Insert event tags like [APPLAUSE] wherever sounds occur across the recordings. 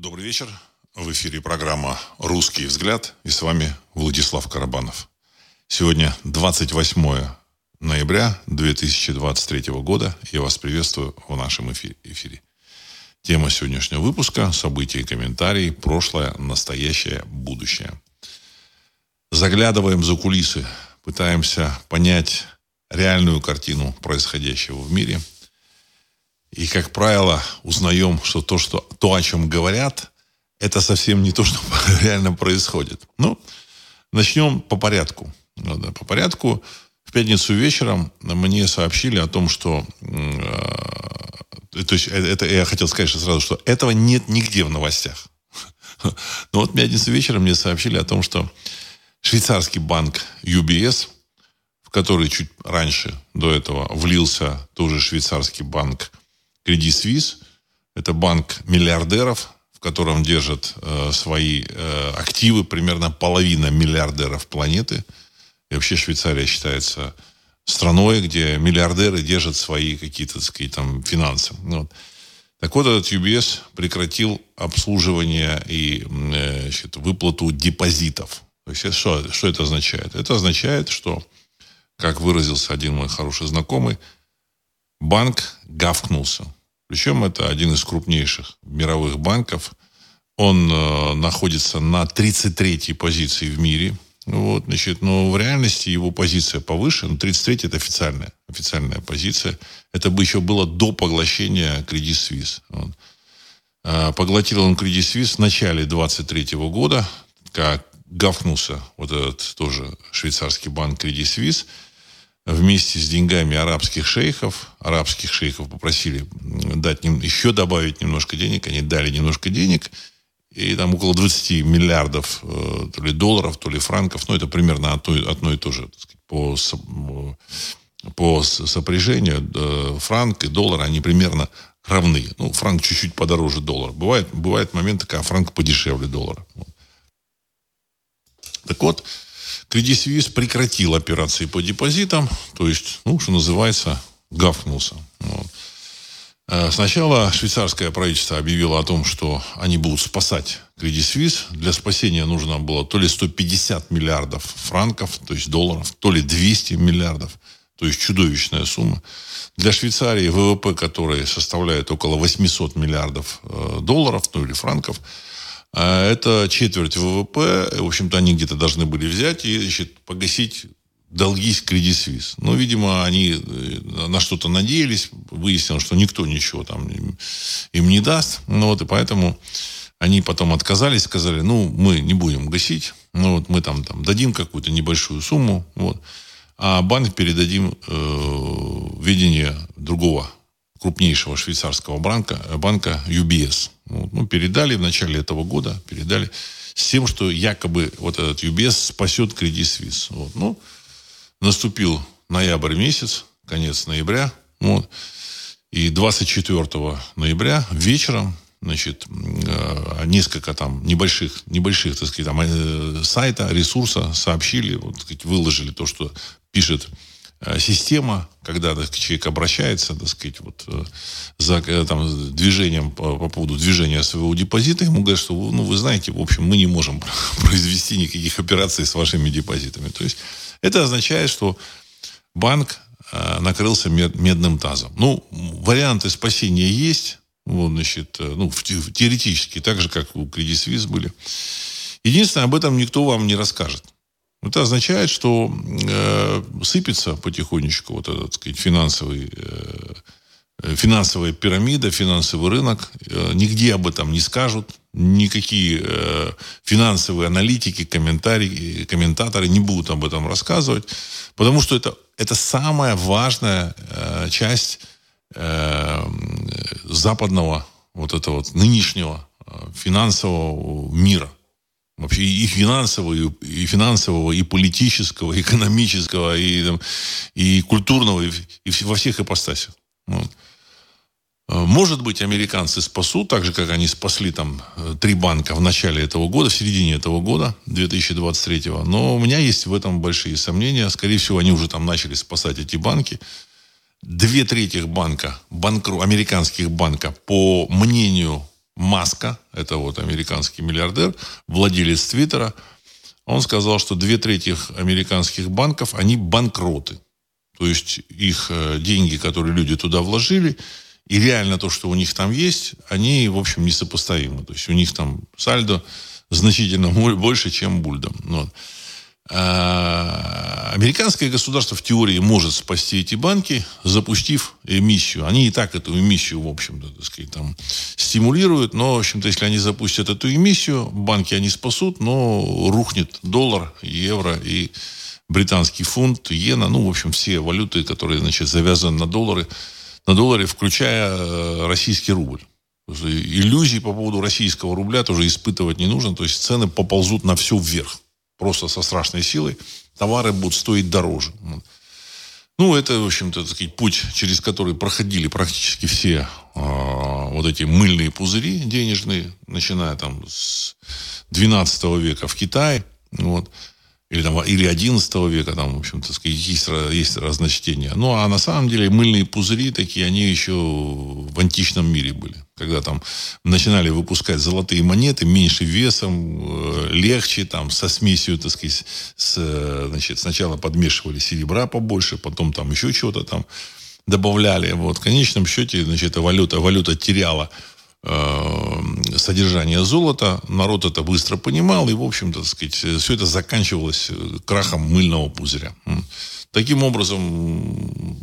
Добрый вечер. В эфире программа «Русский взгляд» и с вами Владислав Карабанов. Сегодня 28 ноября 2023 года. Я вас приветствую в нашем эфире. Тема сегодняшнего выпуска – события и комментарии, прошлое, настоящее, будущее. Заглядываем за кулисы, пытаемся понять реальную картину происходящего в мире. И, как правило, узнаем, что то, что, то о чем говорят, это совсем не то, [LAUGHS] что реально происходит. Ну, начнем по порядку. Ну, да, по порядку. В пятницу вечером мне сообщили о том, что... Э, то есть, э, это я хотел сказать сразу, что этого нет нигде в новостях. [LAUGHS] Но вот в пятницу вечером мне сообщили о том, что швейцарский банк UBS, в который чуть раньше до этого влился тоже швейцарский банк Credit Suisse, это банк миллиардеров, в котором держат э, свои э, активы примерно половина миллиардеров планеты. И вообще Швейцария считается страной, где миллиардеры держат свои какие-то, так сказать, там, финансы. Ну вот. Так вот, этот UBS прекратил обслуживание и э, значит, выплату депозитов. То есть, что, что это означает? Это означает, что, как выразился один мой хороший знакомый, банк гавкнулся. Причем это один из крупнейших мировых банков. Он э, находится на 33-й позиции в мире. Вот, значит, но в реальности его позиция повыше. Но 33 это официальная, официальная позиция. Это бы еще было до поглощения Credit Suisse. Вот. А, поглотил он Credit Suisse в начале 23 года, как гавкнулся вот этот тоже швейцарский банк Credit Suisse – вместе с деньгами арабских шейхов. Арабских шейхов попросили дать ним, еще добавить немножко денег. Они дали немножко денег. И там около 20 миллиардов э, то ли долларов, то ли франков. Ну, это примерно одно, и то же. Сказать, по, по сопряжению э, франк и доллар, они примерно равны. Ну, франк чуть-чуть подороже доллара. Бывает, бывает моменты, когда франк подешевле доллара. Так вот, Credit Suisse прекратил операции по депозитам, то есть, ну, что называется, гавкнулся. Вот. Э, сначала швейцарское правительство объявило о том, что они будут спасать Credit Suisse. Для спасения нужно было то ли 150 миллиардов франков, то есть долларов, то ли 200 миллиардов, то есть чудовищная сумма. Для Швейцарии ВВП, который составляет около 800 миллиардов э, долларов, ну или франков, а это четверть ВВП. В общем-то, они где-то должны были взять и значит, погасить долги с Credit Suisse. Но, видимо, они э, на что-то надеялись. Выяснилось, что никто ничего там им не даст. Ну, вот, и поэтому они потом отказались, сказали, ну, мы не будем гасить. Ну, вот мы там, там дадим какую-то небольшую сумму. Вот, а банк передадим э, видение другого крупнейшего швейцарского банка, банка UBS. Ну, передали в начале этого года, передали с тем, что якобы вот этот UBS спасет Credit Suisse. Вот, ну, наступил ноябрь месяц, конец ноября, вот, и 24 ноября вечером значит, э, несколько там небольших, небольших, так сказать, там, э, сайта, ресурса сообщили, вот, так сказать, выложили то, что пишет Э, система, когда так, человек обращается, так сказать, вот, э, за э, там, движением, по, по поводу движения своего депозита, ему говорят, что, ну, вы знаете, в общем, мы не можем [LAUGHS] произвести никаких операций с вашими депозитами. То есть это означает, что банк накрылся мед, медным тазом. Ну, варианты спасения есть, вот, значит, ну, теоретически, так же, как у Credit Suisse были. Единственное, об этом никто вам не расскажет. Это означает, что э, сыпется потихонечку вот этот, сказать, финансовый, э, финансовая пирамида, финансовый рынок. Э, нигде об этом не скажут. Никакие э, финансовые аналитики, комментарии, комментаторы не будут об этом рассказывать, потому что это, это самая важная э, часть э, западного вот этого вот нынешнего э, финансового мира – вообще и финансового, и финансового, и политического, и экономического, и, там, и культурного, и, и во всех ипостасях. А, может быть, американцы спасут, так же, как они спасли там э, три банка в начале этого года, в середине этого года, 2023 Но у меня есть в этом большие сомнения. Скорее всего, они уже там начали спасать эти банки. Две трети банка, банкру, американских банка, по мнению Маска, это вот американский миллиардер, владелец Твиттера, он сказал, что две трети американских банков, они банкроты. То есть их э, деньги, которые люди туда вложили, и реально то, что у них там есть, они, в общем, несопоставимы. То есть у них там сальдо значительно [LAUGHS] больше, чем Бульдом. Вот. А, американское государство в теории может спасти эти банки, запустив эмиссию. Они и так эту эмиссию, в общем-то, так сказать, там стимулируют. Но, в общем-то, если они запустят эту эмиссию, банки они спасут, но рухнет доллар, евро и британский фунт, иена, ну, в общем, все валюты, которые, значит, завязаны на доллары, на долларе, включая э, российский рубль. Иллюзий по поводу российского рубля тоже испытывать не нужно. То есть цены поползут на все вверх просто со страшной силой, товары будут стоить дороже. Ну, это, в общем-то, сказать, путь, через который проходили практически все э, вот эти мыльные пузыри денежные, начиная там с 12 века в Китае. Вот или, там, или 11 века, там, в общем-то, есть, есть разночтения. Ну, а на самом деле мыльные пузыри такие, они еще в античном мире были. Когда там начинали выпускать золотые монеты меньше весом, э, легче, там, со смесью, так сказать, с, значит, сначала подмешивали серебра побольше, потом там еще чего-то там добавляли. Вот, в конечном счете, значит, валюта, валюта теряла Э, содержание золота. Народ это быстро понимал, и, в общем-то, сказать, все это заканчивалось э, крахом мыльного пузыря. Таким образом,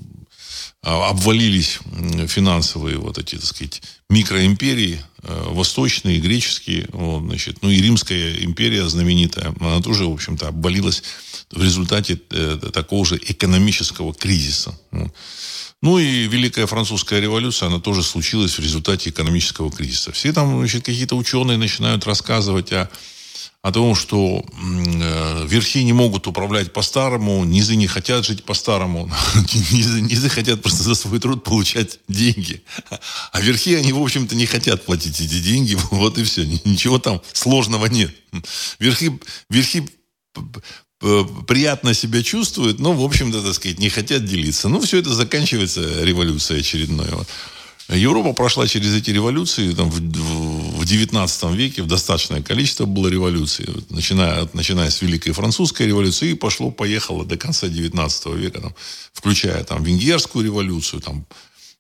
а, обвалились финансовые вот эти, так сказать, микроимперии, э, восточные, греческие, вот, значит, ну и Римская империя знаменитая, она тоже, в общем-то, обвалилась в результате такого же экономического кризиса. Ну и Великая Французская революция, она тоже случилась в результате экономического кризиса. Все там значит, какие-то ученые начинают рассказывать о, о том, что э, верхи не могут управлять по-старому, низы не хотят жить по-старому, [LAUGHS] низы, низы хотят просто за свой труд получать деньги. А верхи, они, в общем-то, не хотят платить эти деньги, [LAUGHS] вот и все. Ничего там сложного нет. Верхи, верхи приятно себя чувствуют, но, в общем-то, так сказать, не хотят делиться. Ну, все это заканчивается революцией очередной. Европа прошла через эти революции там, в, в 19 веке, в достаточное количество было революций, начиная, начиная с Великой Французской революции, и пошло-поехало до конца 19 века, там, включая там, Венгерскую революцию, там,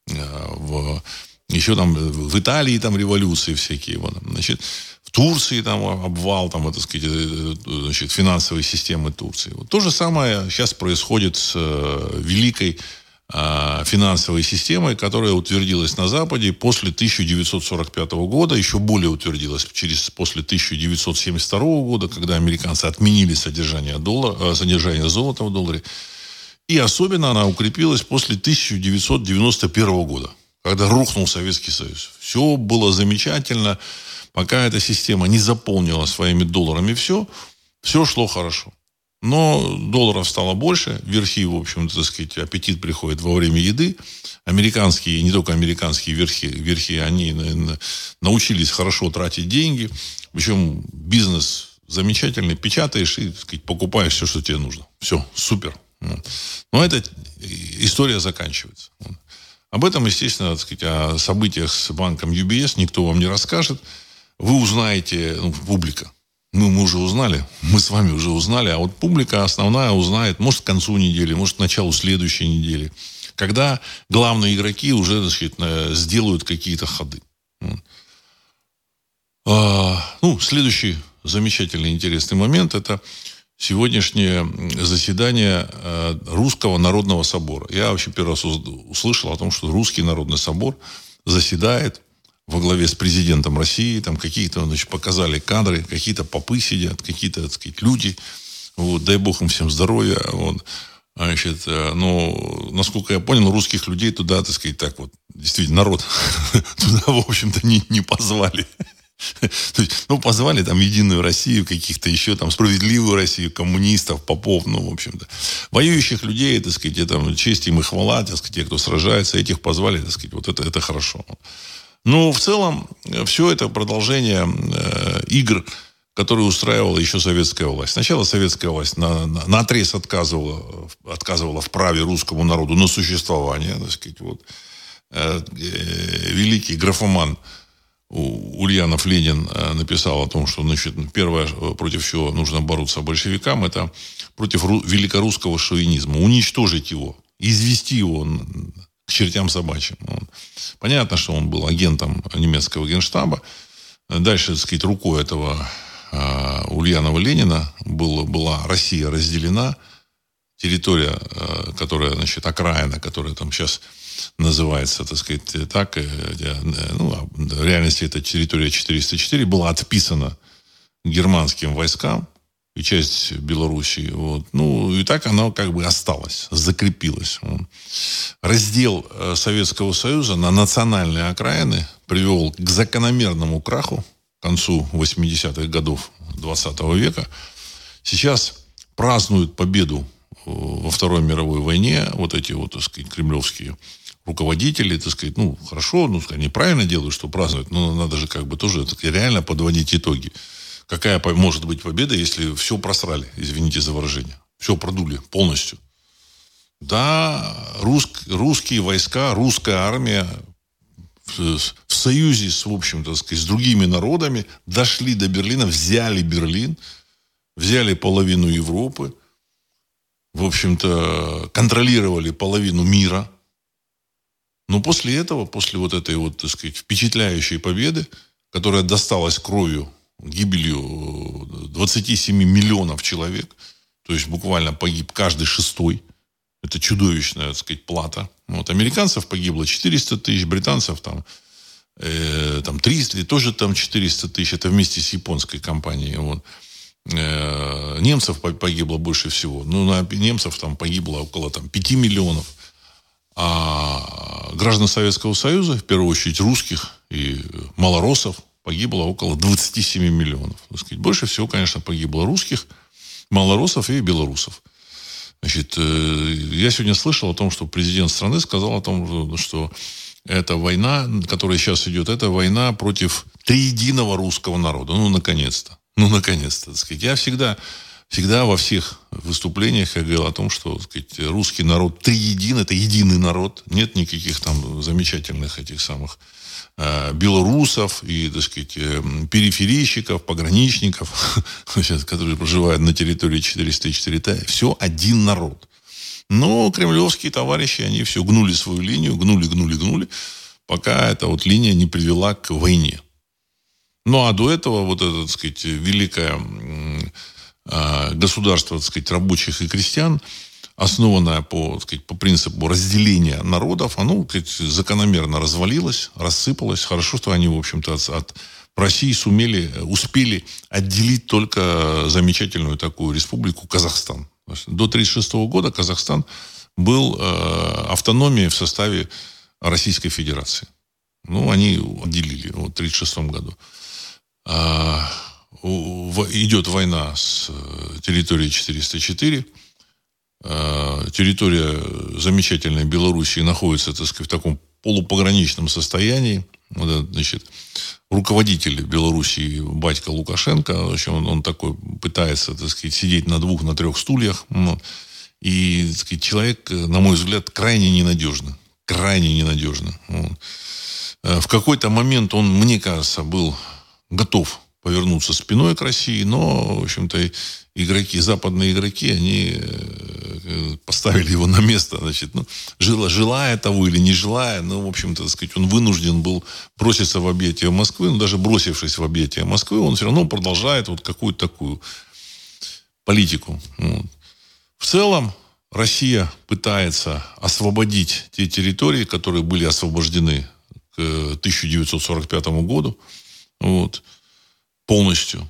э, в, еще там в Италии там революции всякие. Вот, значит, в Турции там обвал, там, это сказать, э, э, значит, финансовой системы Турции. Вот то же самое сейчас происходит с э, великой э, финансовой системой, которая утвердилась на Западе после 1945 года, еще более утвердилась через, после 1972 года, когда американцы отменили содержание, доллара, содержание золота в долларе. И особенно она укрепилась после 1991 года, когда рухнул Советский Союз. Все было замечательно Пока эта система не заполнила своими долларами все, все шло хорошо. Но долларов стало больше, верхи, в общем, так сказать, аппетит приходит во время еды. Американские, не только американские верхи, верхи они научились хорошо тратить деньги. Причем бизнес замечательный, печатаешь и, так сказать, покупаешь все, что тебе нужно. Все, супер. Но эта история заканчивается. Об этом, естественно, так сказать, о событиях с банком UBS никто вам не расскажет вы узнаете, ну, публика, ну, мы уже узнали, мы с вами уже узнали, а вот публика основная узнает, может, к концу недели, может, к началу следующей недели, когда главные игроки уже, значит, сделают какие-то ходы. А, ну, следующий замечательный, интересный момент – это сегодняшнее заседание э, Русского народного собора. Я вообще первый раз услышал о том, что Русский народный собор заседает во главе с президентом России, там какие-то, значит, показали кадры, какие-то попы сидят, какие-то, так сказать, люди, вот, дай бог им всем здоровья, вот, значит, э, ну, насколько я понял, русских людей туда, так сказать, так вот, действительно, народ [LAUGHS] туда, в общем-то, не, не позвали. [LAUGHS] То есть, ну, позвали там Единую Россию, каких-то еще там Справедливую Россию, коммунистов, попов, ну, в общем-то. Воюющих людей, так сказать, это честь им и хвала, так сказать, те, кто сражается, этих позвали, так сказать, вот это, это хорошо. Но в целом э, все это продолжение э, игр, которые устраивала еще советская власть. Сначала советская власть на, на, на отрез отказывала, отказывала в праве русскому народу на существование. Так сказать, вот. э, э, великий графоман Ульянов Ленин э, написал о том, что значит, первое, э, против чего нужно бороться большевикам, это против великорусского шовинизма. Уничтожить его, извести его к чертям собачьим. Понятно, что он был агентом немецкого генштаба. Дальше, так сказать, рукой этого э, Ульянова Ленина был, была Россия разделена. Территория, э, которая, значит, окраина, которая там сейчас называется, так сказать, так, э, ну, а в реальности это территория 404, была отписана германским войскам и часть Белоруссии. Вот. Ну, и так она как бы осталась, закрепилась. Раздел э, Советского Союза на национальные окраины привел к закономерному краху к концу 80-х годов 20 века. Сейчас празднуют победу э, во Второй мировой войне вот эти вот, так сказать, кремлевские руководители, так сказать, ну, хорошо, ну, они правильно делают, что празднуют, но надо же как бы тоже так, реально подводить итоги. Какая может быть победа, если все просрали, извините за выражение. Все продули полностью. Да, рус, русские войска, русская армия в, в союзе с, в общем-то, сказать, с другими народами дошли до Берлина, взяли Берлин, взяли половину Европы, в общем-то, контролировали половину мира – но после этого, после вот этой вот, так сказать, впечатляющей победы, которая досталась кровью, гибелью 27 миллионов человек, то есть буквально погиб каждый шестой, это чудовищная, так сказать, плата. Вот, американцев погибло 400 тысяч, британцев там, э, там 300, тоже там 400 тысяч, это вместе с японской компанией. Вот. Э, немцев погибло больше всего. Ну, на немцев там погибло около там, 5 миллионов. А граждан Советского Союза, в первую очередь русских и малоросов, погибло около 27 миллионов. Больше всего, конечно, погибло русских, малоросов и белорусов. Значит, э, я сегодня слышал о том, что президент страны сказал о том, что эта война, которая сейчас идет, это война против триединого русского народа. Ну, наконец-то. Ну, наконец-то. Сказать. Я всегда всегда во всех выступлениях я говорил о том, что сказать, русский народ триедин, это единый народ. Нет никаких там замечательных этих самых белорусов и, так сказать, э, периферийщиков, пограничников, [LAUGHS] которые проживают на территории 404 Т. Все один народ. Но кремлевские товарищи, они все гнули свою линию, гнули, гнули, гнули, пока эта вот линия не привела к войне. Ну, а до этого вот эта, так сказать, великая а, государство, так сказать, рабочих и крестьян, основанное по, сказать, по принципу разделения народов, оно сказать, закономерно развалилось, рассыпалось. Хорошо, что они, в общем-то, от, от России сумели, успели отделить только замечательную такую республику Казахстан. До 1936 года Казахстан был э, автономией в составе Российской Федерации. Ну, они отделили в 1936 году. А, идет война с э, территорией 404. Э, территория замечательной Белоруссии находится, так сказать, в таком полупограничном состоянии. Вот, значит, руководитель Белоруссии, батька Лукашенко, в общем, он, он такой пытается, так сказать, сидеть на двух, на трех стульях. Вот. И, так сказать, человек, на мой взгляд, крайне ненадежный. Крайне ненадежный. Вот. Э, в какой-то момент он, мне кажется, был готов повернуться спиной к России, но, в общем-то, игроки, западные игроки, они э, поставили его на место, значит, ну, желая того или не желая, ну, в общем-то, так сказать, он вынужден был броситься в объятия Москвы, но даже бросившись в объятия Москвы, он все равно продолжает вот какую-то такую политику. Вот. В целом, Россия пытается освободить те территории, которые были освобождены к 1945 году. Вот полностью.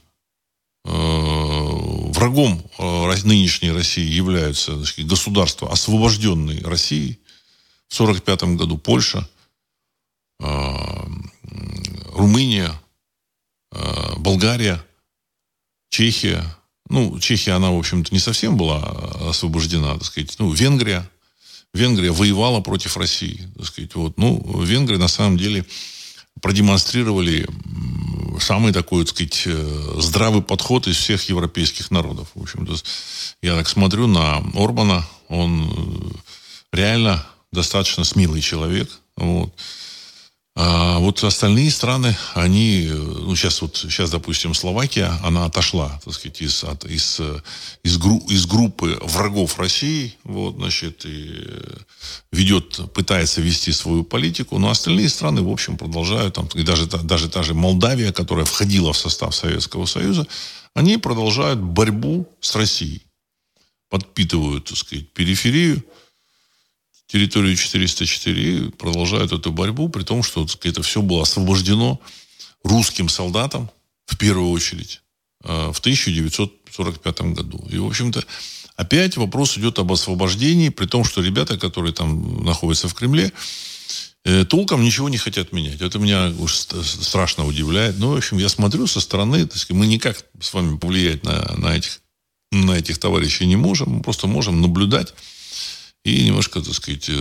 Э, врагом э, нынешней России являются сказать, государства, освобожденные Россией. В 1945 году Польша, э, Румыния, Болгария, Чехия. Ну, Чехия, она, в общем-то, не совсем была освобождена, так сказать. Ну, Венгрия. Венгрия воевала против России, так сказать. Вот. Ну, Венгрия, на самом деле, продемонстрировали самый такой, так сказать, э, здравый подход из всех европейских народов. В общем, я так смотрю на Орбана, он э, реально достаточно смелый человек. Вот. А вот остальные страны, они, ну, сейчас вот, сейчас, допустим, Словакия, она отошла, так сказать, из, от, из, из, гру, из группы врагов России, вот, значит, и ведет, пытается вести свою политику, но остальные страны, в общем, продолжают, там, и даже, даже та же Молдавия, которая входила в состав Советского Союза, они продолжают борьбу с Россией, подпитывают, так сказать, периферию, территорию 404 и продолжают эту борьбу, при том, что это все было освобождено русским солдатам в первую очередь э, в 1945 году. И, в общем-то, опять вопрос идет об освобождении, при том, что ребята, которые там находятся в Кремле, э, толком ничего не хотят менять. Это меня уж страшно удивляет. Ну, в общем, я смотрю со стороны, так сказать, мы никак с вами повлиять на, на, этих, на этих товарищей не можем, мы просто можем наблюдать и немножко, так сказать, э,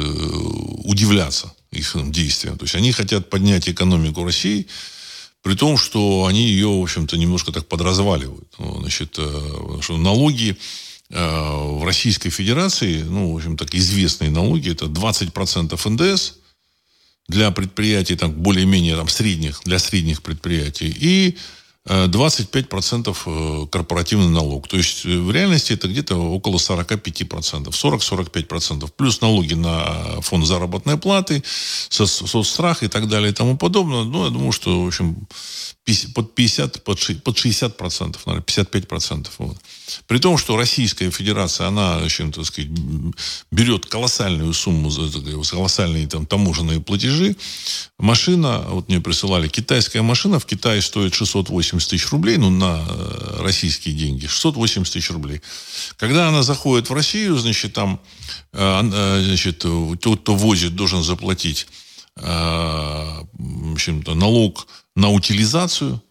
удивляться их действиям. То есть они хотят поднять экономику России, при том, что они ее, в общем-то, немножко так подразваливают. Ну, значит, э, что налоги э, в Российской Федерации, ну, в общем, так известные налоги, это 20% НДС для предприятий, там, более-менее, там, средних, для средних предприятий, и 25% э, корпоративный налог. То есть э, в реальности это где-то около 45%, 40-45%. Плюс налоги на фонд заработной платы, соцстрах и так далее и тому подобное. Ну, я думаю, что, в общем, под 50, под 60 процентов, наверное, 55 процентов. Вот. При том, что Российская Федерация, она, общем, так сказать, берет колоссальную сумму, колоссальные там таможенные платежи. Машина, вот мне присылали, китайская машина в Китае стоит 680 тысяч рублей, ну, на э, российские деньги, 680 тысяч рублей. Когда она заходит в Россию, значит, там, э, э, значит, тот, кто возит, должен заплатить в общем-то, налог на утилизацию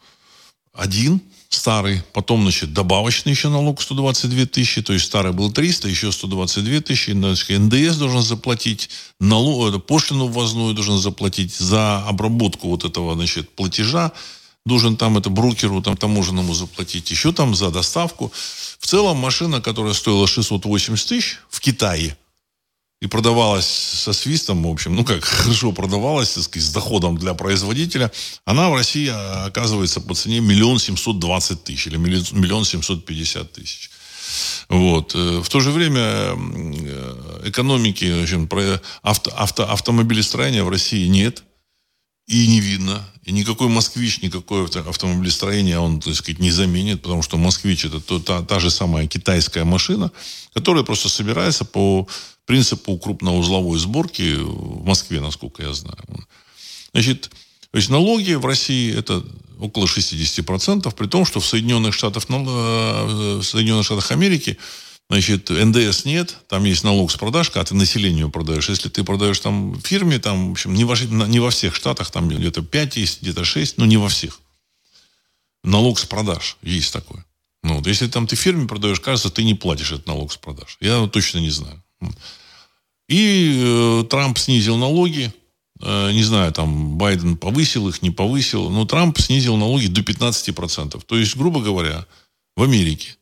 один старый, потом, значит, добавочный еще налог 122 тысячи, то есть старый был 300, еще 122 тысячи, значит, НДС должен заплатить, налог, пошлину ввозную должен заплатить за обработку вот этого, значит, платежа, должен там это брокеру, там, таможенному заплатить, еще там за доставку. В целом машина, которая стоила 680 тысяч в Китае, и продавалась со свистом, в общем, ну как, [LAUGHS] хорошо продавалась, так сказать, с доходом для производителя, она в России а, оказывается по цене миллион семьсот двадцать тысяч или миллион семьсот пятьдесят тысяч. Вот. Э, в то же время э, экономики, в общем, авто, авто, автомобилестроения в России нет и не видно. И никакой москвич, никакое автомобилестроение он, так сказать, не заменит, потому что москвич это то, та, та же самая китайская машина, которая просто собирается по принципу крупноузловой сборки в Москве, насколько я знаю. Значит, то есть налоги в России это около 60%, при том, что в Соединенных Штатах, э, в Соединенных Штатах Америки Значит, НДС нет, там есть налог с продаж, когда ты населению продаешь. Если ты продаешь там фирме, там, в общем, не во, не во всех штатах, там где-то 5 есть, где-то 6, но не во всех. Налог с продаж есть такой. Ну, вот, если там ты фирме продаешь, кажется, ты не платишь этот налог с продаж. Я точно не знаю. И э, Трамп снизил налоги. Э, не знаю, там Байден повысил их, не повысил. Но Трамп снизил налоги до 15%. То есть, грубо говоря, в Америке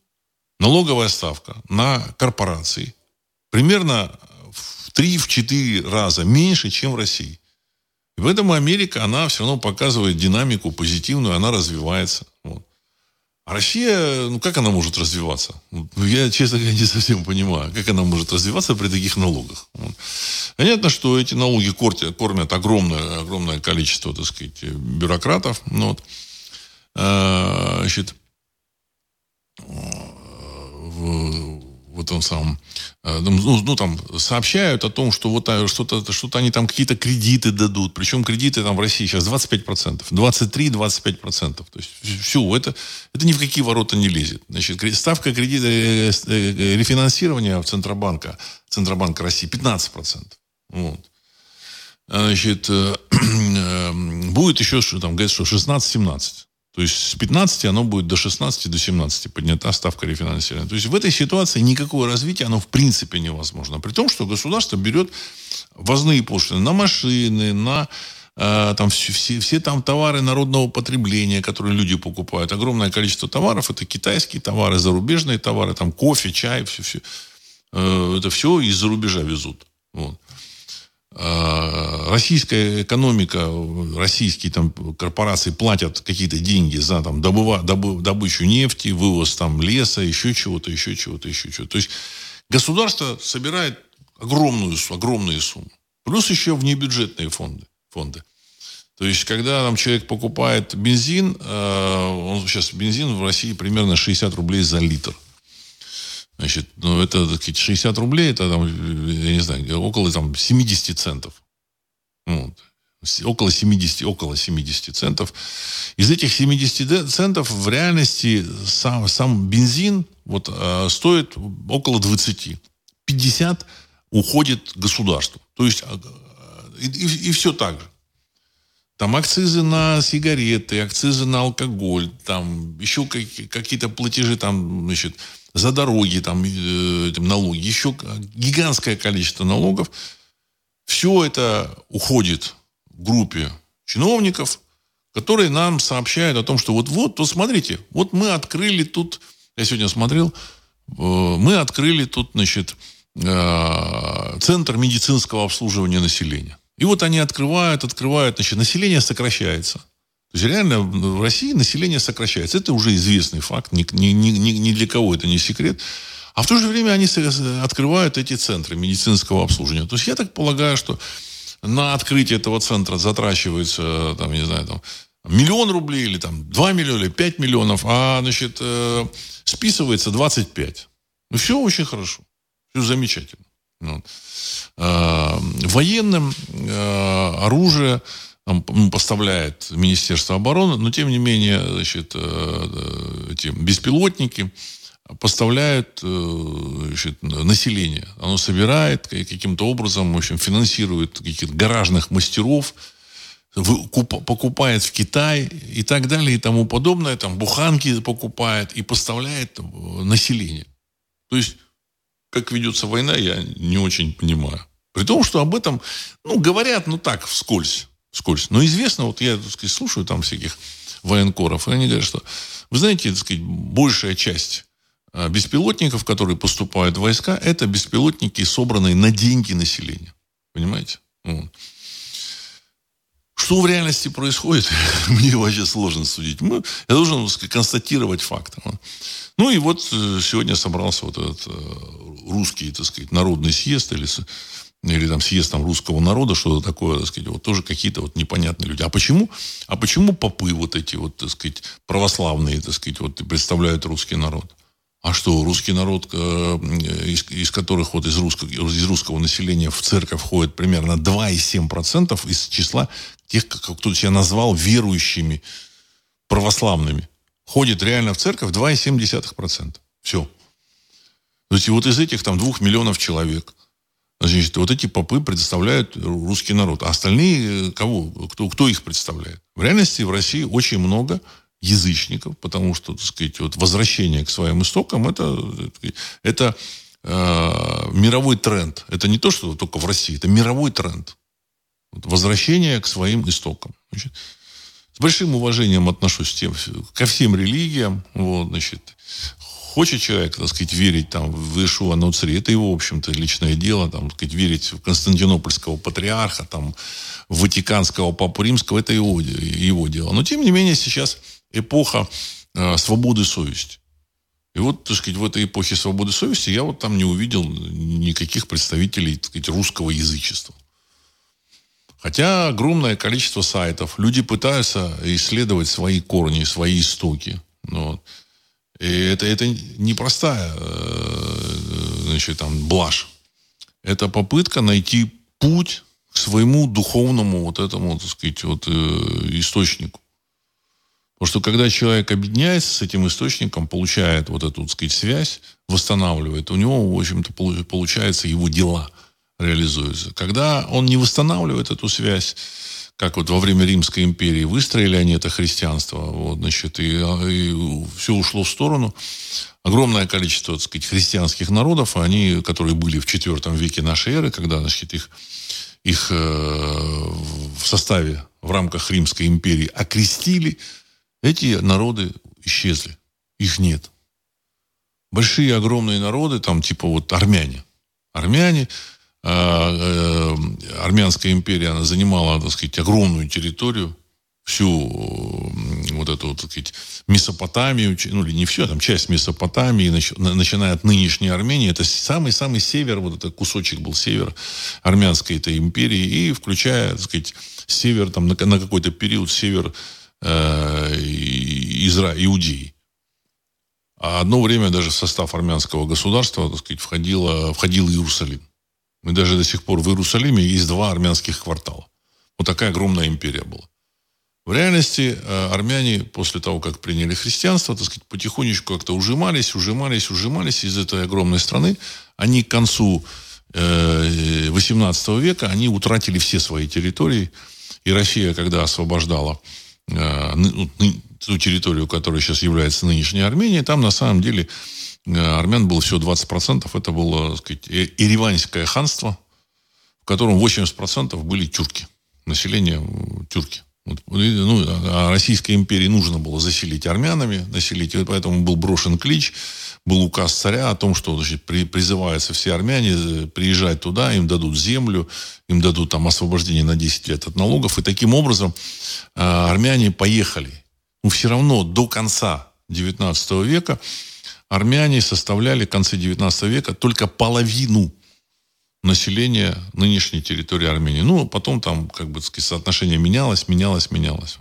налоговая ставка на корпорации примерно в 3-4 раза меньше, чем в России. И поэтому Америка, она все равно показывает динамику позитивную, она развивается. А Россия, ну как она может развиваться? Ну, я, честно говоря, не совсем понимаю, как она может развиваться при таких налогах. Вот. Понятно, что эти налоги кормят, кормят огромное, огромное количество, так сказать, бюрократов. Ну, вот. А, значит, в, в этом самом, э, ну, ну, ну, там, сообщают о том, что вот э, что-то, что-то они там какие-то кредиты дадут. Причем кредиты там в России сейчас 25%, 23-25%. То есть все, это, это ни в какие ворота не лезет. Значит, ставка кредита, э, рефинансирования в Центробанка, Центробанка России 15%. Вот. Значит, [CLEARS THROAT] будет еще, что там, говорят, что 16-17. То есть с 15 оно будет до 16, до 17 поднята ставка рефинансирования. То есть в этой ситуации никакое развитие, оно в принципе невозможно. При том, что государство берет возные пошлины на машины, на э, там все, все, все там товары народного потребления, которые люди покупают. Огромное количество товаров. Это китайские товары, зарубежные товары, там кофе, чай, все, все. Э, это все из-за рубежа везут. Вот. Э, российская экономика, российские там корпорации платят какие-то деньги за там добыва, добы, добычу нефти, вывоз там леса, еще чего-то, еще чего-то, еще чего-то. То есть государство собирает огромную, огромные суммы. Плюс еще внебюджетные фонды. фонды. То есть, когда там человек покупает бензин, э, он сейчас бензин в России примерно 60 рублей за литр. Значит, ну, это, так сказать, 60 рублей, это, там, я не знаю, около там, 70 центов. Вот. Около 70, около 70 центов. Из этих 70 центов в реальности сам, сам бензин вот, э, стоит около 20. 50 уходит государству. То есть, э, и, и, и все так же. Там акцизы на сигареты, акцизы на алкоголь, там еще какие-то платежи, там, значит, за дороги, там, э, налоги, еще гигантское количество налогов. Все это уходит в группе чиновников, которые нам сообщают о том, что вот, вот, вот смотрите, вот мы открыли тут, я сегодня смотрел, э, мы открыли тут, значит, э, центр медицинского обслуживания населения. И вот они открывают, открывают, значит, население сокращается. То есть реально в России население сокращается. Это уже известный факт, ни, ни, ни, ни для кого это не секрет. А в то же время они открывают эти центры медицинского обслуживания. То есть я так полагаю, что на открытие этого центра затрачивается, там, не знаю, там, миллион рублей или там 2 миллиона или 5 миллионов, а, значит, э, списывается 25. Ну, все очень хорошо. Все замечательно. Вот. Э, военным э, оружие ну, поставляет Министерство обороны, но тем не менее, значит, э, эти беспилотники поставляют значит, население. Оно собирает каким-то образом, в общем, финансирует каких-то гаражных мастеров, покупает в Китай и так далее и тому подобное, там буханки покупает и поставляет население. То есть, как ведется война, я не очень понимаю. При том, что об этом, ну, говорят, ну, так, вскользь скользь. Но известно, вот я, так сказать, слушаю там всяких военкоров, и они говорят, что, вы знаете, так сказать, большая часть а, беспилотников, которые поступают в войска, это беспилотники, собранные на деньги населения. Понимаете? Что в реальности происходит, [LAUGHS] мне вообще сложно судить. Мы, я должен сказать, констатировать факт. Ну и вот э, сегодня собрался вот этот э, русский, так сказать, народный съезд или или там съезд там, русского народа, что-то такое, так сказать, вот тоже какие-то вот непонятные люди. А почему? А почему попы вот эти вот, так сказать, православные, так сказать, вот представляют русский народ? А что, русский народ, э, из, из которых вот из русского, из русского населения в церковь входит примерно 2,7% из числа тех, как кто себя назвал, верующими православными, ходит реально в церковь 2,7%. Все. То есть вот из этих там двух миллионов человек – Значит, вот эти попы представляют русский народ. А остальные, э, кого? Кто, кто их представляет? В реальности в России очень много язычников, потому что, так сказать, вот возвращение к своим истокам это, это э, мировой тренд. Это не то, что только в России, это мировой тренд. Вот, возвращение к своим истокам. Значит, с большим уважением отношусь тем, ко всем религиям. Вот, значит, Хочет человек, так сказать, верить там, в Ишуа Нуцри, это его, в общем-то, личное дело, там, так сказать, верить в Константинопольского патриарха, там, в Ватиканского Папу Римского, это его, его дело. Но, тем не менее, сейчас эпоха э, свободы совести. И вот, так сказать, в этой эпохе свободы совести я вот там не увидел никаких представителей, так сказать, русского язычества. Хотя огромное количество сайтов. Люди пытаются исследовать свои корни, свои истоки. Ну вот. И это, это непростая э, значит, там, блажь. Это попытка найти путь к своему духовному вот этому, так сказать, вот, э, источнику. Потому что когда человек объединяется с этим источником, получает вот эту, так сказать, связь, восстанавливает, у него, в общем-то, получается его дела реализуются. Когда он не восстанавливает эту связь, как вот во время Римской империи выстроили они это христианство, вот, значит, и, и все ушло в сторону. Огромное количество, так сказать, христианских народов, они, которые были в IV веке нашей эры, когда, значит, их, их э, в составе, в рамках Римской империи окрестили, эти народы исчезли. Их нет. Большие, огромные народы, там, типа вот армяне. Армяне, армянская империя, она занимала, так сказать, огромную территорию, всю вот эту, вот, так сказать, Месопотамию, ну, или не все, там часть Месопотамии, начиная от нынешней Армении, это самый-самый север, вот этот кусочек был север армянской этой империи, и включая, так сказать, север, там, на, на какой-то период север э, Изра, Иудеи. А одно время даже в состав армянского государства, так сказать, входило, входил Иерусалим. Мы даже до сих пор в Иерусалиме есть два армянских квартала. Вот такая огромная империя была. В реальности э, армяне после того, как приняли христианство, так сказать, потихонечку как-то ужимались, ужимались, ужимались из этой огромной страны. Они к концу 18 э, века, они утратили все свои территории. И Россия, когда освобождала э, ну, ту территорию, которая сейчас является нынешней Арменией, там на самом деле армян было всего 20%. Это было, так сказать, Ереванское ханство, в котором 80% были тюрки. Население тюрки. Вот, ну, а Российской империи нужно было заселить армянами, населить, поэтому был брошен клич, был указ царя о том, что значит, при, призываются все армяне э, приезжать туда, им дадут землю, им дадут там освобождение на 10 лет от налогов. И таким образом э, армяне поехали. Но все равно до конца 19 века армяне составляли в конце 19 века только половину населения нынешней территории Армении. Ну, потом там, как бы, сказать, соотношение менялось, менялось, менялось.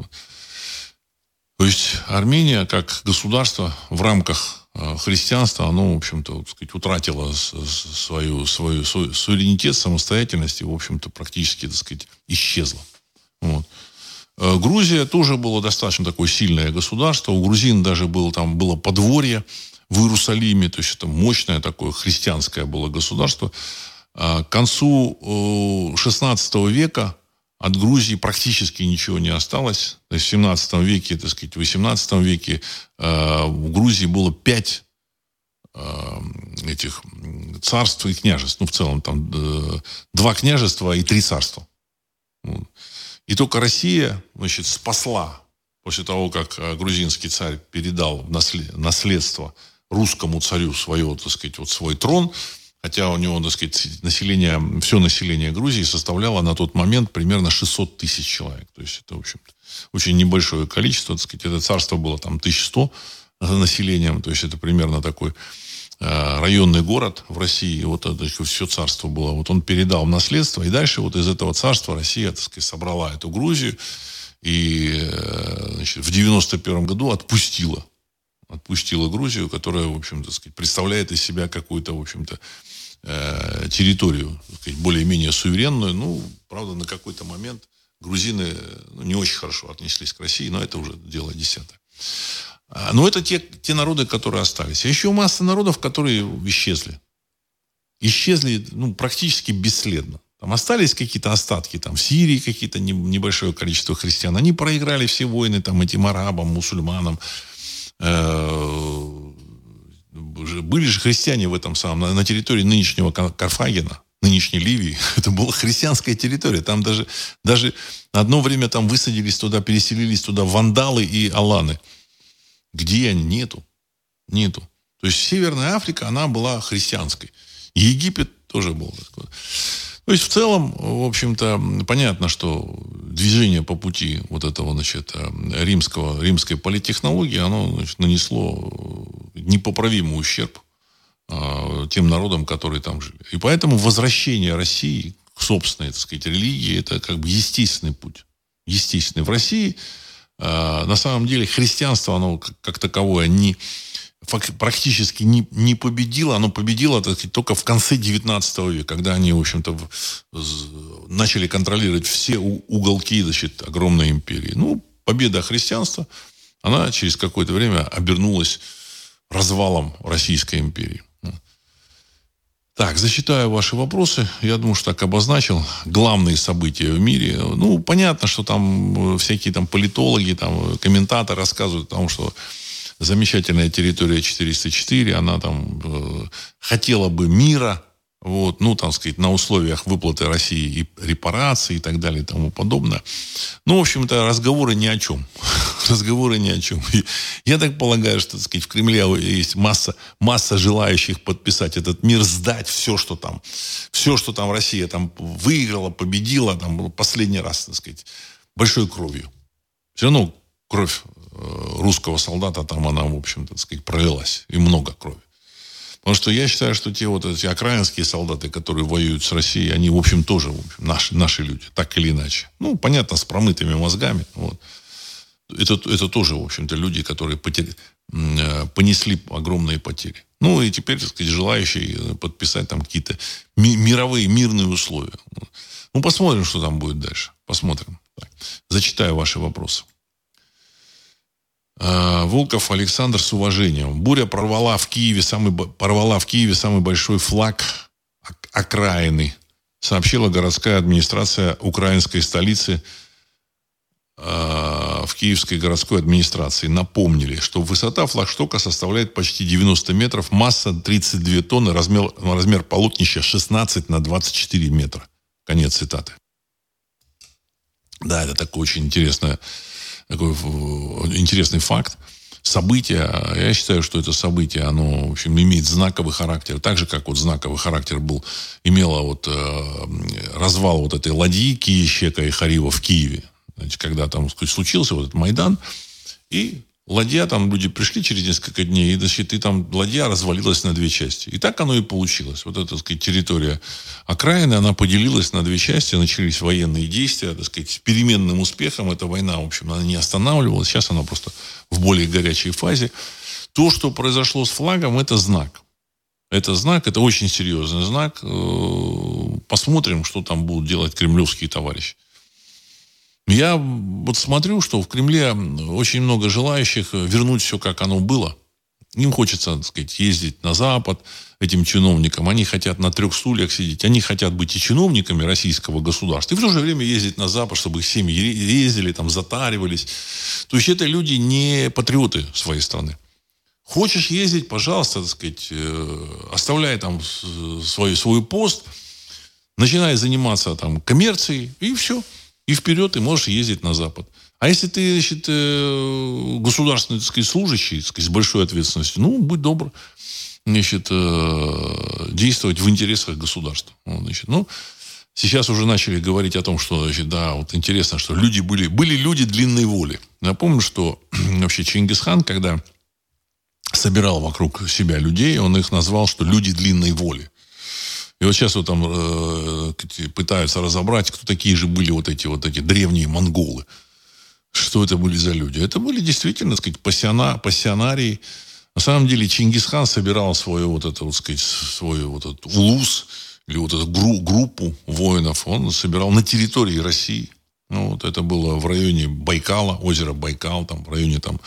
То есть Армения как государство в рамках э, христианства, оно, в общем-то, вот, сказать, утратило свою, свою, свой суверенитет, самостоятельность и, в общем-то, практически, так сказать, исчезло. Вот. Э, Грузия тоже было достаточно такое сильное государство. У грузин даже было, там, было подворье в Иерусалиме, то есть это мощное такое христианское было государство. А, к концу XVI века от Грузии практически ничего не осталось. В 17 веке, так сказать, в 18 веке а, в Грузии было пять а, этих царств и княжеств. Ну, в целом, там э, два княжества и три царства. И только Россия, значит, спасла после того, как грузинский царь передал наследство русскому царю свое, так сказать, вот свой трон, хотя у него, так сказать, население, все население Грузии составляло на тот момент примерно 600 тысяч человек. То есть это, в общем очень небольшое количество, так сказать, это царство было там 1100 населением, то есть это примерно такой э, районный город в России, вот это все царство было. Вот он передал наследство, и дальше вот из этого царства Россия, так сказать, собрала эту Грузию, и э, значит, в 91 году отпустила отпустила Грузию, которая, в общем-то, сказать, представляет из себя какую-то, в общем-то, э, территорию, более-менее суверенную. Ну, правда, на какой-то момент грузины ну, не очень хорошо отнеслись к России, но это уже дело десятое. А, но это те, те народы, которые остались. А еще масса народов, которые исчезли. Исчезли ну, практически бесследно. Там остались какие-то остатки, там в Сирии какие-то небольшое количество христиан. Они проиграли все войны там этим арабам, мусульманам, были же христиане в этом самом, на территории нынешнего Карфагена, нынешней Ливии. [LAUGHS] Это была христианская территория. Там даже, даже одно время там высадились туда, переселились туда вандалы и аланы. Где они? Нету. Нету. То есть Северная Африка, она была христианской. Египет тоже был. То есть в целом, в общем-то, понятно, что движение по пути вот этого, значит, римского, римской политтехнологии, оно значит, нанесло непоправимый ущерб э, тем народам, которые там жили. И поэтому возвращение России к собственной, так сказать, религии, это как бы естественный путь. Естественный. В России э, на самом деле христианство, оно как, как таковое не практически не, не победило, оно победило так сказать, только в конце 19 века, когда они, в общем-то, начали контролировать все уголки значит, огромной империи. Ну, победа христианства, она через какое-то время обернулась развалом Российской империи. Так, зачитаю ваши вопросы. Я думаю, что так обозначил. Главные события в мире. Ну, понятно, что там всякие там политологи, там комментаторы рассказывают о том, что замечательная территория 404, она там э, хотела бы мира вот, ну, там сказать, на условиях выплаты России и репараций и так далее и тому подобное. Ну, в общем-то, разговоры ни о чем. [LAUGHS] разговоры ни о чем. Я так полагаю, что, так сказать, в Кремле есть масса, масса желающих подписать этот мир, сдать все, что там, все, что там Россия там выиграла, победила, там, последний раз, так сказать, большой кровью. Все равно кровь русского солдата там она, в общем-то, так сказать, пролилась. И много крови. Потому что я считаю, что те вот эти окраинские солдаты, которые воюют с Россией, они, в общем, тоже в общем, наши, наши люди, так или иначе. Ну, понятно, с промытыми мозгами. Вот. Это, это тоже, в общем-то, люди, которые потери, э, понесли огромные потери. Ну, и теперь, так сказать, желающие подписать там какие-то ми- мировые, мирные условия. Ну, посмотрим, что там будет дальше. Посмотрим. Так. Зачитаю ваши вопросы. Э, Волков Александр с уважением. Буря порвала в Киеве самый, порвала в Киеве самый большой флаг окраины, сообщила городская администрация украинской столицы э, в Киевской городской администрации. Напомнили, что высота флагштока составляет почти 90 метров, масса 32 тонны, размер, размер полотнища 16 на 24 метра. Конец цитаты. Да, это такое очень интересное такой интересный факт. Событие, я считаю, что это событие, оно, в общем, имеет знаковый характер. Так же, как вот знаковый характер был, имело вот э, развал вот этой ладьи Киещека и Харива в Киеве. Значит, когда там сказать, случился вот этот Майдан, и ладья, там люди пришли через несколько дней, и, значит, и там ладья развалилась на две части. И так оно и получилось. Вот эта, так сказать, территория окраины, она поделилась на две части, начались военные действия, так сказать, с переменным успехом. Эта война, в общем, она не останавливалась. Сейчас она просто в более горячей фазе. То, что произошло с флагом, это знак. Это знак, это очень серьезный знак. Э, посмотрим, что там будут делать кремлевские товарищи. Я вот смотрю, что в Кремле очень много желающих вернуть все, как оно было. Им хочется, так сказать, ездить на Запад этим чиновникам. Они хотят на трех стульях сидеть. Они хотят быть и чиновниками российского государства. И в то же время ездить на Запад, чтобы их семьи ездили, там, затаривались. То есть это люди не патриоты своей страны. Хочешь ездить, пожалуйста, так сказать, э, оставляй там свой, свой пост, начинай заниматься там коммерцией, и все и вперед, и можешь ездить на Запад. А если ты, значит, э, государственный, так сказать, служащий, так сказать, с большой ответственностью, ну, будь добр, значит, э, действовать в интересах государства. Значит, ну, сейчас уже начали говорить о том, что, значит, да, вот интересно, что люди были, были люди длинной воли. Я помню, что [CLEARS THROAT] вообще Чингисхан, когда собирал вокруг себя людей, он их назвал, что люди длинной воли. И вот сейчас вот там э, пытаются разобрать, кто такие же были вот эти вот эти древние монголы. Что это были за люди? Это были действительно, так сказать, пассиона, пассионарии. На самом деле Чингисхан собирал свою вот это, вот сказать, свою вот этот улус или вот эту гру, группу воинов. Он собирал на территории России. Ну, вот это было в районе Байкала, озеро Байкал, там в районе там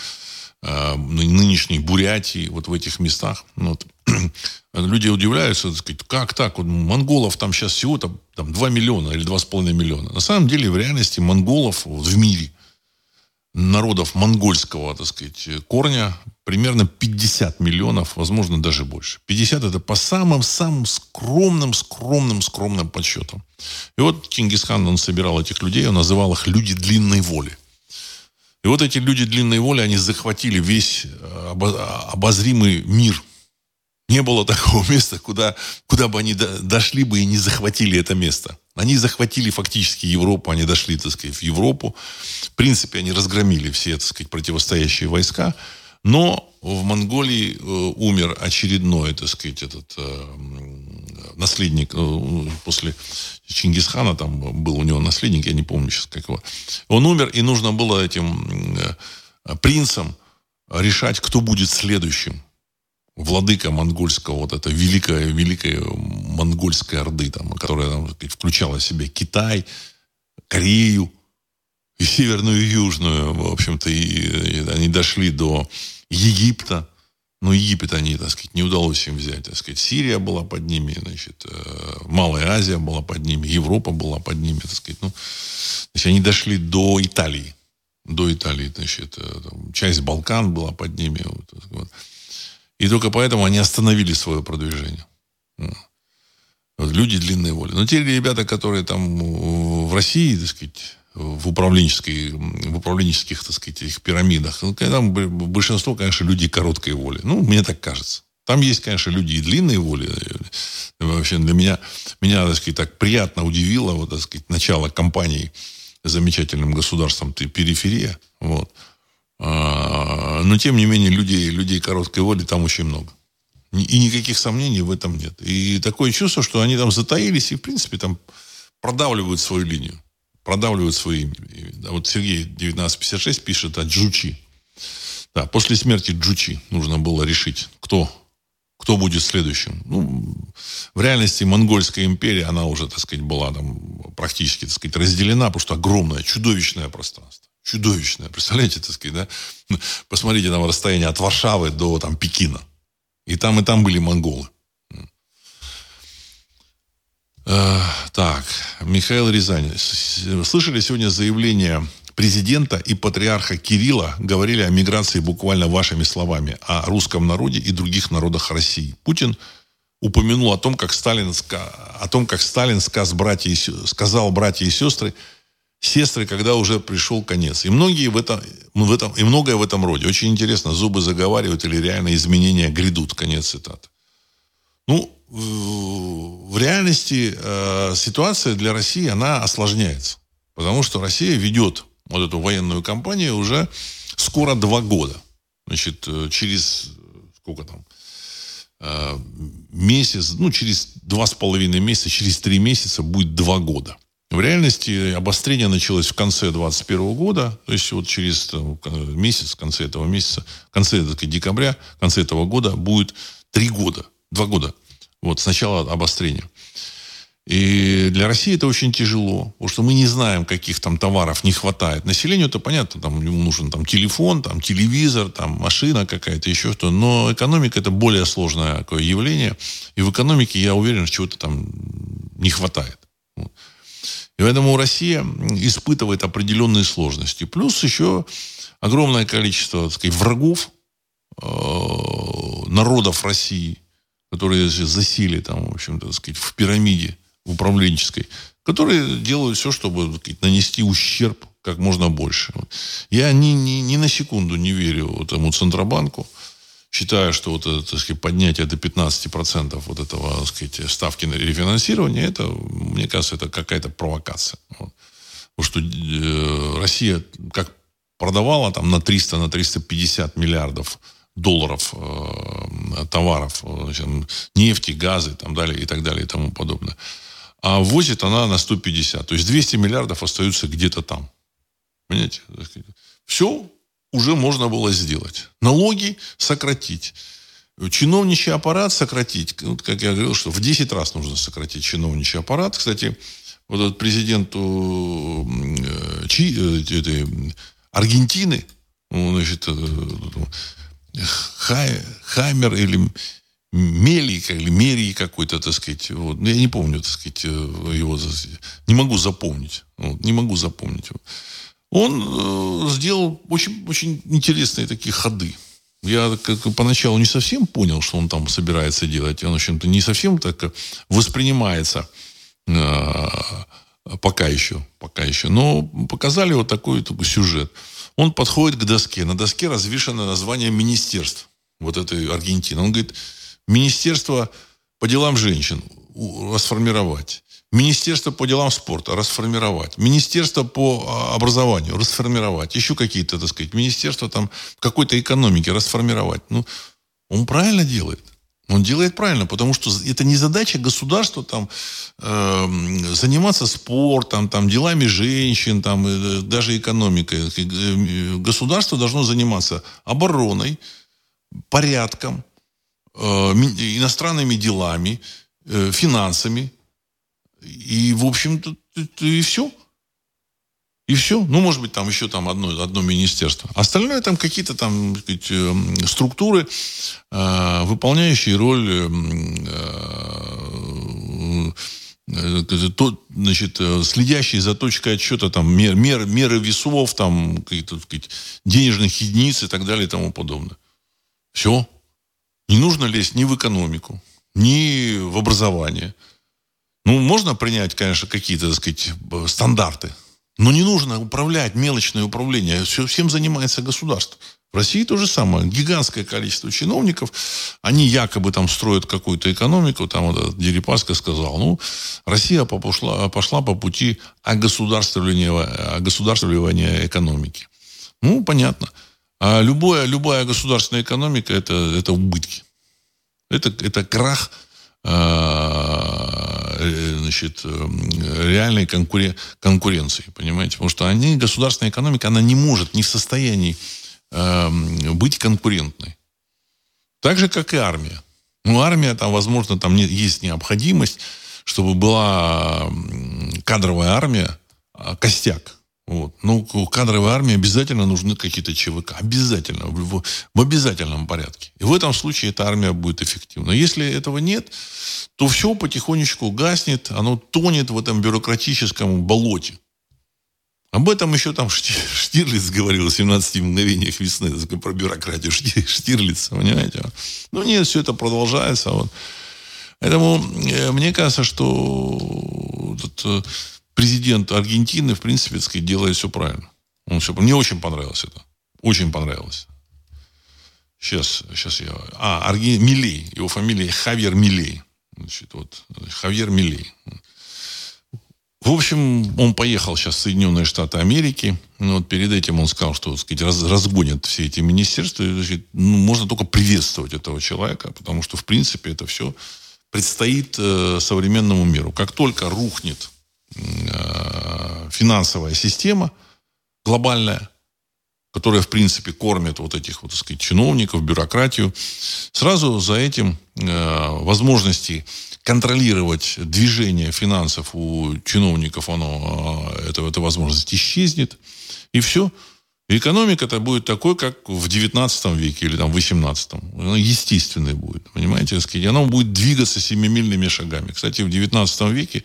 нынешней Бурятии, вот в этих местах. Ну, вот. [CLEARS THROAT] люди удивляются, сказать, как так? Вот монголов там сейчас всего там, там 2 миллиона или 2,5 миллиона. На самом деле, в реальности монголов вот, в мире, народов монгольского, так сказать, корня примерно 50 миллионов, возможно, даже больше. 50 это по самым-самым скромным, скромным, скромным подсчетам. И вот Кингисхан, он собирал этих людей, он называл их люди длинной воли. И вот эти люди длинной воли, они захватили весь э, обозримый мир – не было такого [LAUGHS] места, куда, куда бы они до, дошли бы и не захватили это место. Они захватили фактически Европу, они дошли, так сказать, в Европу. В принципе, они разгромили все, так сказать, противостоящие войска. Но в Монголии э, умер очередной, так сказать, этот э, наследник э, после Чингисхана, там был у него наследник, я не помню сейчас как его. Он умер, и нужно было этим э, принцам решать, кто будет следующим владыка монгольского, вот это великая, великая монгольская орды, там, которая там, включала в себя Китай, Корею, и северную, и южную, в общем-то, и, и они дошли до Египта. Но Египет они, так сказать, не удалось им взять. Так сказать, Сирия была под ними, значит, э, Малая Азия была под ними, Европа была под ними, так сказать. Ну, значит, они дошли до Италии. До Италии, значит, э, там, часть Балкан была под ними. Вот, вот. И только поэтому они остановили свое продвижение. Вот, люди длинной воли. Но те ребята, которые там в России, так сказать, в управленческой, в управленческих, так сказать, их пирамидах, ну, там большинство, конечно, людей короткой воли. Ну, мне так кажется. Там есть, конечно, люди и длинной воли. Вообще для меня, меня, так сказать, так приятно удивило, вот, так сказать, начало кампании замечательным государством ты периферия. Вот. А, но, тем не менее, людей, людей короткой воли там очень много. И никаких сомнений в этом нет. И такое чувство, что они там затаились и, в принципе, там продавливают свою линию. Продавливают свои... Вот Сергей 1956 пишет о Джучи. Да, после смерти Джучи нужно было решить, кто кто будет следующим. Ну, в реальности Монгольская империя, она уже, так сказать, была там практически, так сказать, разделена, потому что огромное, чудовищное пространство. Чудовищное, представляете, так сказать, да? Посмотрите на расстояние от Варшавы до там Пекина. И там, и там были монголы. Э, так, Михаил Рязань. Слышали сегодня заявление президента и патриарха Кирилла говорили о миграции буквально вашими словами, о русском народе и других народах России. Путин упомянул о том, как Сталин, о том, как Сталин сказ братья и, сказал братья и сестры, сестры, когда уже пришел конец. И многие в этом, в этом, и многое в этом роде. Очень интересно, зубы заговаривают или реально изменения грядут. Конец цитаты. Ну, в реальности э, ситуация для России, она осложняется. Потому что Россия ведет вот эту военную кампанию уже скоро два года. Значит, э, через сколько там? Э, месяц, ну, через два с половиной месяца, через три месяца будет два года. В реальности обострение началось в конце 2021 года, то есть вот через там, месяц, в конце этого месяца, в конце так декабря, в конце этого года будет три года, два года. Вот сначала обострение. И для России это очень тяжело, потому что мы не знаем, каких там товаров не хватает. Населению это понятно, там ему нужен там телефон, там телевизор, там машина какая-то, еще что. Но экономика это более сложное такое явление. И в экономике, я уверен, чего-то там не хватает. И поэтому Россия испытывает определенные сложности. Плюс еще огромное количество так сказать, врагов э, народов России, которые засели там, в общем-то, сказать, в пирамиде управленческой, которые делают все, чтобы сказать, нанести ущерб как можно больше. Я ни, ни, ни на секунду не верю этому Центробанку. Считаю, что вот это, так сказать, поднятие до 15% вот этого так сказать, ставки на рефинансирование, это, мне кажется, это какая-то провокация. Вот. Потому что э, Россия как продавала там на 300, на 350 миллиардов долларов э, товаров, значит, нефти, газы там далее, и так далее и тому подобное а возит она на 150. То есть 200 миллиардов остаются где-то там. Понимаете? Все уже можно было сделать. Налоги сократить. Чиновничий аппарат сократить. Вот, как я говорил, что в 10 раз нужно сократить чиновничий аппарат. Кстати, вот этот президенту э, Чи, э, этой, Аргентины, значит, э, Хай, Хаймер или Мелий, или Мерий какой-то, так сказать. Вот. Я не помню, так сказать, э, его. Не могу запомнить. Вот. Не могу запомнить его. Он э, сделал очень, очень интересные такие ходы. Я как, поначалу не совсем понял, что он там собирается делать. Он, в общем-то, не совсем так воспринимается э, пока еще. Пока еще. Но показали вот такой, такой сюжет. Он подходит к доске. На доске развешено название министерств вот этой Аргентины. Он говорит, Министерство по делам женщин расформировать. Министерство по делам спорта расформировать. Министерство по а, образованию расформировать. Еще какие-то, так сказать, министерство там какой-то экономики расформировать. Ну, он правильно делает. Он делает правильно, потому что это не задача государства там э, заниматься спортом, там делами женщин, там э, даже экономикой. Э, государство должно заниматься обороной, порядком, Э, иностранными делами, э, финансами. И, в общем-то, и все. И все. Ну, может быть, там еще там одно, одно министерство. Остальное там какие-то там сказать, эм, структуры, э, выполняющие роль то, значит, следящие за точкой отсчета там, мер, мер, меры весов, там, какие-то, сказать, денежных единиц и так далее и тому подобное. Все. Не нужно лезть ни в экономику, ни в образование. Ну, можно принять, конечно, какие-то, так сказать, стандарты. Но не нужно управлять, мелочное управление. Все, всем занимается государство. В России то же самое. Гигантское количество чиновников. Они якобы там строят какую-то экономику. Там вот Дерипаска сказал. Ну, Россия пошла, пошла по пути огосударствливания, огосударствливания экономики. Ну, понятно. А любое, любая государственная экономика это, это убытки. Это, это крах э, значит, реальной конкурен, конкуренции, понимаете? Потому что они, государственная экономика, она не может, не в состоянии э, быть конкурентной. Так же, как и армия. Ну, армия, там, возможно, там есть необходимость, чтобы была кадровая армия, а, костяк. Вот. Ну, кадровой армии обязательно нужны какие-то ЧВК. Обязательно. В, в обязательном порядке. И в этом случае эта армия будет эффективна. Если этого нет, то все потихонечку гаснет, оно тонет в этом бюрократическом болоте. Об этом еще там Штирлиц говорил в 17 мгновениях весны, про бюрократию Штирлица, понимаете? Ну нет, все это продолжается. Вот. Поэтому э, мне кажется, что этот, президент Аргентины, в принципе, сказать, делает все правильно. Он все, мне очень понравилось это. Очень понравилось. Сейчас, сейчас я... А, Арги... Милей. Его фамилия Хавьер Милей. Значит, вот, Хавьер Милей. В общем, он поехал сейчас в Соединенные Штаты Америки. Но вот перед этим он сказал, что так сказать, раз, разгонят все эти министерства. Значит, ну, можно только приветствовать этого человека, потому что, в принципе, это все предстоит э, современному миру. Как только рухнет финансовая система глобальная, которая, в принципе, кормит вот этих, вот, так сказать, чиновников, бюрократию, сразу за этим э, возможности контролировать движение финансов у чиновников, оно, э, это, эта возможность исчезнет, и все – экономика это будет такой, как в 19 веке или там в 18. Она естественной будет, понимаете? Сказать, она будет двигаться семимильными шагами. Кстати, в 19 веке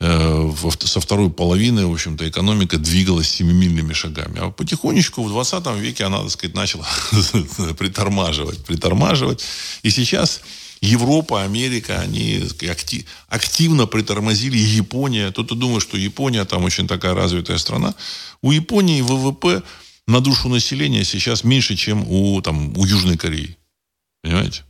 э, со второй половины, в общем-то, экономика двигалась семимильными шагами. А потихонечку в 20 веке она, так сказать, начала [LAUGHS] притормаживать, притормаживать. И сейчас Европа, Америка, они актив, активно притормозили. Япония. Кто-то думает, что Япония там очень такая развитая страна. У Японии ВВП на душу населения сейчас меньше, чем у, там, у Южной Кореи. Понимаете?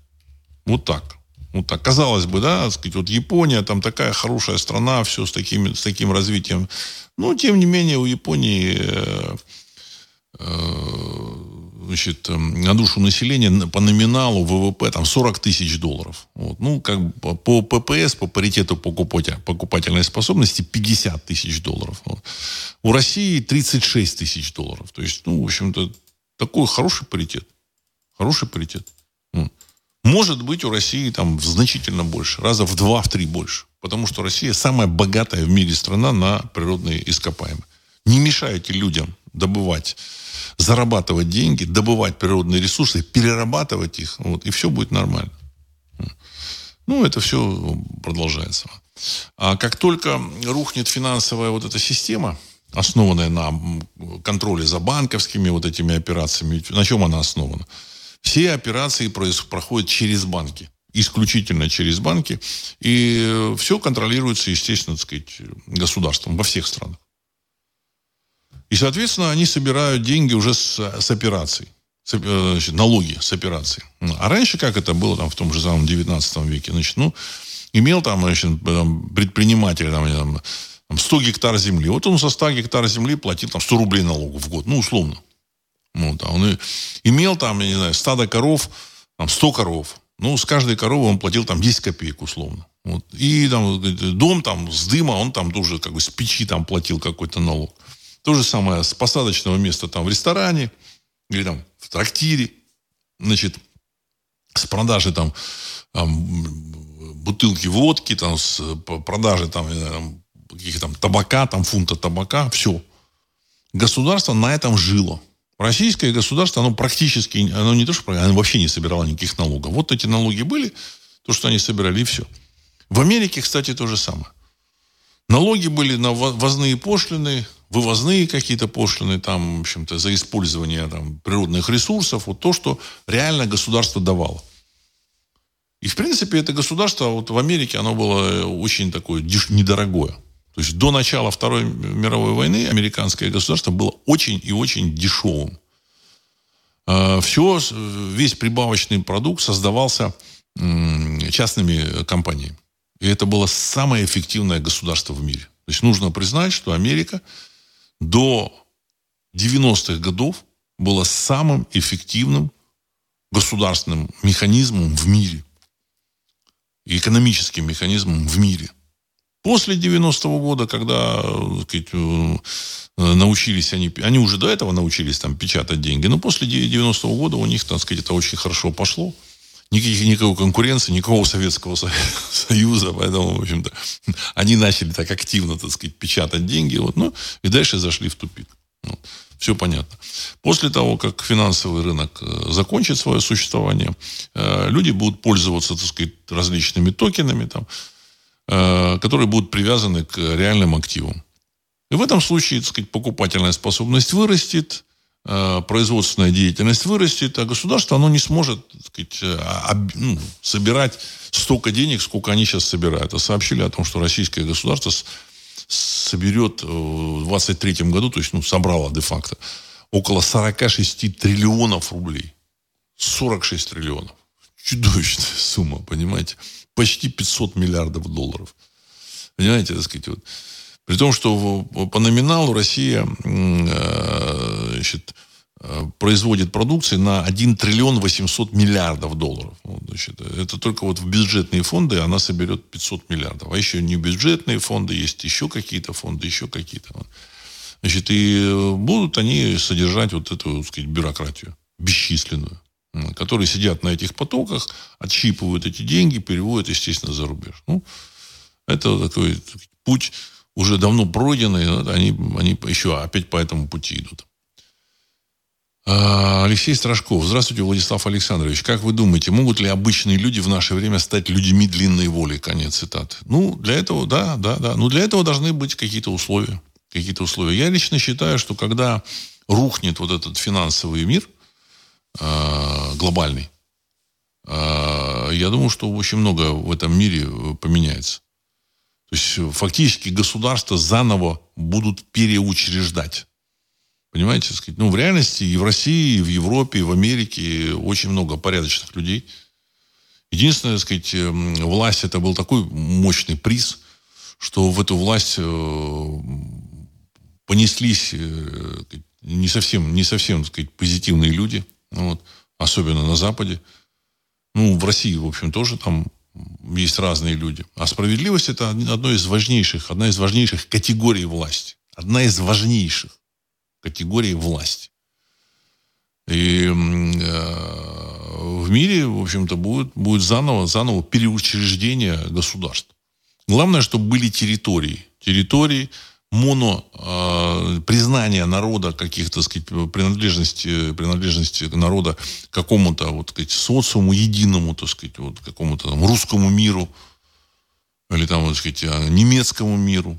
Вот так. Вот так. Казалось бы, да, сказать, вот Япония, там такая хорошая страна, все с таким, с таким развитием. Но, тем не менее, у Японии э, э, значит, эм, на душу населения по номиналу ВВП там 40 тысяч долларов. Вот. Ну, как бы по ППС, по паритету покупательной способности 50 тысяч долларов. Вот. У России 36 тысяч долларов. То есть, ну, в общем-то, такой хороший паритет. Хороший паритет. Может быть, у России там значительно больше, раза в два, в три больше. Потому что Россия самая богатая в мире страна на природные ископаемые. Не мешайте людям добывать зарабатывать деньги, добывать природные ресурсы, перерабатывать их, вот, и все будет нормально. Ну, это все продолжается. А как только рухнет финансовая вот эта система, основанная на контроле за банковскими вот этими операциями, на чем она основана? Все операции проходят через банки исключительно через банки. И все контролируется, естественно, так сказать, государством во всех странах. И, соответственно, они собирают деньги уже с, с операций. С, э, значит, налоги с операций. А раньше, как это было там, в том же самом 19 веке, значит, ну, имел там, значит, предприниматель там, там, 100 гектар земли. Вот он со 100 гектар земли платил там 100 рублей налогов в год. Ну, условно. Вот, а он имел там, я не знаю, стадо коров, там, 100 коров. Ну, с каждой коровы он платил там 10 копеек условно. Вот. И там дом там с дыма, он там тоже как бы с печи там платил какой-то налог. То же самое с посадочного места там в ресторане или там в трактире. Значит, с продажи там, там бутылки водки, там, с продажи там, каких там табака, там фунта табака, все. Государство на этом жило. Российское государство, оно практически, оно не то, что оно вообще не собирало никаких налогов. Вот эти налоги были, то, что они собирали, и все. В Америке, кстати, то же самое. Налоги были на возные пошлины, вывозные какие-то пошлины, там, в общем-то, за использование там, природных ресурсов, вот то, что реально государство давало. И, в принципе, это государство вот в Америке, оно было очень такое недорогое. То есть до начала Второй мировой войны американское государство было очень и очень дешевым. А, Все, весь прибавочный продукт создавался частными компаниями. И это было самое эффективное государство в мире. То есть нужно признать, что Америка до 90-х годов была самым эффективным государственным механизмом в мире. Экономическим механизмом в мире. После 90-го года, когда сказать, э, научились они, они уже до этого научились там печатать деньги, но после 90-го года у них, так сказать, это очень хорошо пошло никаких, никакой конкуренции, никакого Советского [LAUGHS] Союза, поэтому, в общем-то, [LAUGHS] они начали так активно, так сказать, печатать деньги, вот, ну, и дальше зашли в тупик. Вот. Все понятно. После того, как финансовый рынок э, закончит свое существование, э, люди будут пользоваться, так сказать, различными токенами, там, э, которые будут привязаны к реальным активам. И в этом случае, так сказать, покупательная способность вырастет, производственная деятельность вырастет, а государство оно не сможет сказать, э, об, ну, собирать столько денег, сколько они сейчас собирают. А сообщили о том, что российское государство с, соберет э, в 2023 году, то есть ну, собрало де-факто, около 46 триллионов рублей. 46 триллионов. Чудовищная сумма, понимаете? Почти 500 миллиардов долларов. Понимаете, так сказать, вот при том, что по номиналу Россия э, значит, э, производит продукции на 1 триллион 800 миллиардов долларов. Вот, значит, это только вот в бюджетные фонды она соберет 500 миллиардов. А еще не бюджетные фонды, есть еще какие-то фонды, еще какие-то. Значит, и э, будут они содержать вот эту, так сказать, бюрократию бесчисленную, которые сидят на этих потоках, отщипывают эти деньги, переводят, естественно, за рубеж. Ну, это такой путь уже давно пройдены, они, они еще опять по этому пути идут. А, Алексей Страшков. Здравствуйте, Владислав Александрович. Как вы думаете, могут ли обычные люди в наше время стать людьми длинной воли? Конец цитаты. Ну, для этого, да, да, да. Ну, для этого должны быть какие-то условия. Какие-то условия. Я лично считаю, что когда рухнет вот этот финансовый мир э, глобальный, э, я думаю, что очень много в этом мире поменяется. То есть фактически государства заново будут переучреждать. Понимаете, сказать, ну, в реальности и в России, и в Европе, и в Америке очень много порядочных людей. Единственное, сказать, эм, власть это был такой мощный приз, что в эту власть э, понеслись э, не совсем, не совсем сказать, позитивные люди, вот, особенно на Западе. Ну, в России, в общем, тоже там есть разные люди. А справедливость это одно из важнейших, одна из важнейших категорий власти. Одна из важнейших категорий власти. И э, в мире, в общем-то, будет, будет заново, заново переучреждение государств. Главное, чтобы были территории. Территории, моно, э, признание народа каких-то, сказать, принадлежности, принадлежности народа какому-то, вот, сказать, социуму единому, так сказать, вот, какому-то там, русскому миру, или там, вот, сказать, немецкому миру,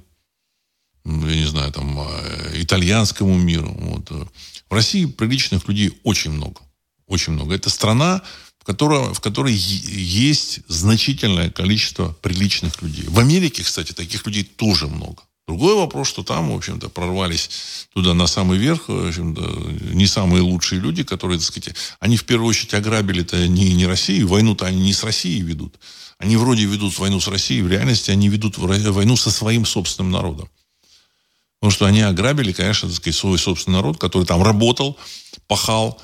я не знаю, там, э, итальянскому миру. Вот. В России приличных людей очень много. Очень много. Это страна, в которой, в которой есть значительное количество приличных людей. В Америке, кстати, таких людей тоже много. Другой вопрос, что там, в общем-то, прорвались туда на самый верх, в общем-то, не самые лучшие люди, которые, так сказать, они в первую очередь ограбили-то не, не Россию, войну-то они не с Россией ведут. Они вроде ведут войну с Россией, в реальности они ведут войну со своим собственным народом. Потому что они ограбили, конечно, так сказать, свой собственный народ, который там работал, пахал,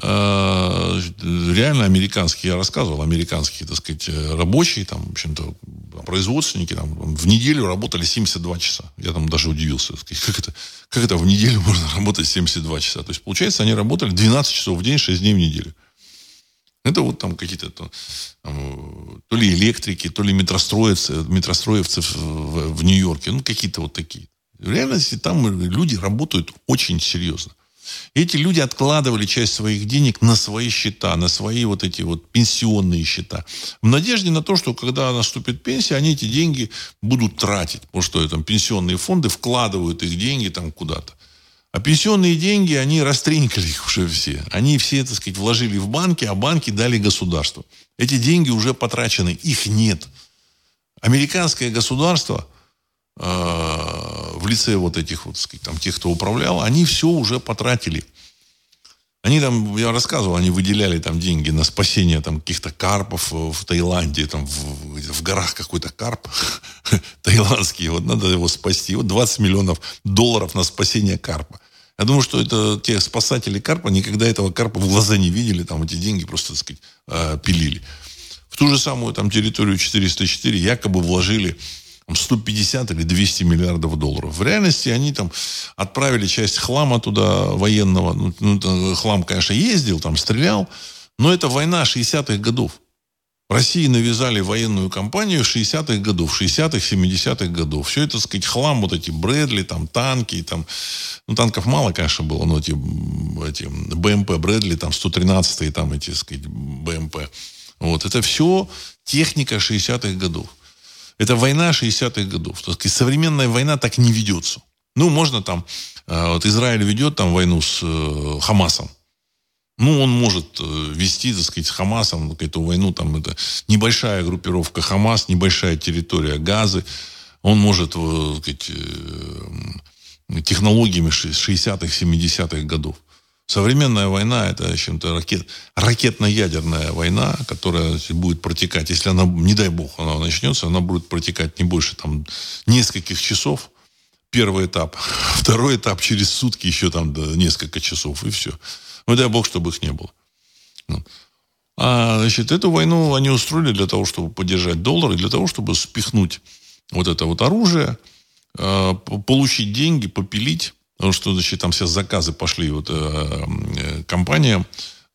реально американские, я рассказывал, американские, так сказать, рабочие, там, в общем-то, производственники, там, в неделю работали 72 часа. Я там даже удивился, сказать, как это, как это в неделю [LAUGHS] можно работать 72 часа. То есть, получается, они работали 12 часов в день, 6 дней в неделю. Это вот там какие-то там, то ли электрики, то ли метростроевцы, метростроевцы в, в, в Нью-Йорке. Ну, какие-то вот такие. В реальности там люди работают очень серьезно. Эти люди откладывали часть своих денег на свои счета, на свои вот эти вот пенсионные счета. В надежде на то, что когда наступит пенсия, они эти деньги будут тратить. Потому что там пенсионные фонды вкладывают их деньги там куда-то. А пенсионные деньги, они растринкали их уже все. Они все, так сказать, вложили в банки, а банки дали государству. Эти деньги уже потрачены, их нет. Американское государство э, в лице вот этих вот, там, тех, кто управлял, они все уже потратили. Они там, я рассказывал, они выделяли там деньги на спасение там каких-то карпов в Таиланде, там в, в горах какой-то карп [LAUGHS] таиландский, вот надо его спасти. Вот 20 миллионов долларов на спасение карпа. Я думаю, что это те спасатели карпа никогда этого карпа в глаза не видели, там эти деньги просто, так сказать, э, пилили. В ту же самую там территорию 404 якобы вложили 150 или 200 миллиардов долларов. В реальности они там отправили часть хлама туда военного. Ну, ну хлам, конечно, ездил, там стрелял. Но это война 60-х годов. России навязали военную кампанию 60-х годов, 60-х, 70-х годов. Все это, так сказать, хлам, вот эти Брэдли, там, танки, там, ну, танков мало, конечно, было, но эти, эти БМП Брэдли, там, 113-е, там, эти, так сказать, БМП. Вот, это все техника 60-х годов. Это война 60-х годов. То есть современная война так не ведется. Ну, можно там, э, вот Израиль ведет там войну с э, Хамасом. Ну, он может э, вести, так сказать, с Хамасом эту войну. Там это небольшая группировка Хамас, небольшая территория Газы. Он может, так сказать, технологиями 60-х, 70-х годов. Современная война – это, в общем-то, ракет, ракетно-ядерная война, которая будет протекать, если она, не дай бог, она начнется, она будет протекать не больше там нескольких часов. Первый этап. [LAUGHS] Второй этап через сутки еще там да, несколько часов, и все. Ну, дай бог, чтобы их не было. А, значит, эту войну они устроили для того, чтобы поддержать доллар, и для того, чтобы спихнуть вот это вот оружие, а, получить деньги, попилить Потому что, значит, там сейчас заказы пошли вот э, э компаниям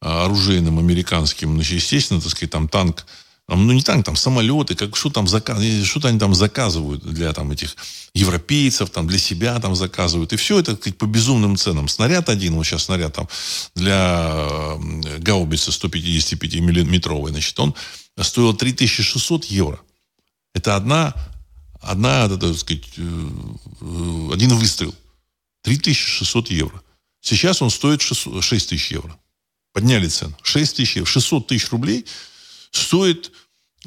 э, оружейным американским. Значит, естественно, так сказать, там танк, ну не танк, там самолеты, как что там заказ, что-то они там заказывают для там этих европейцев, там для себя там заказывают. И все это, так по безумным ценам. Снаряд один, вот сейчас снаряд там для э, гаубицы 155-миллиметровой, значит, он стоил 3600 евро. Это одна, одна, так сказать, один выстрел. 3600 евро. Сейчас он стоит 6, 6 тысяч евро. Подняли цену. 6 тысяч евро. 600 тысяч рублей стоит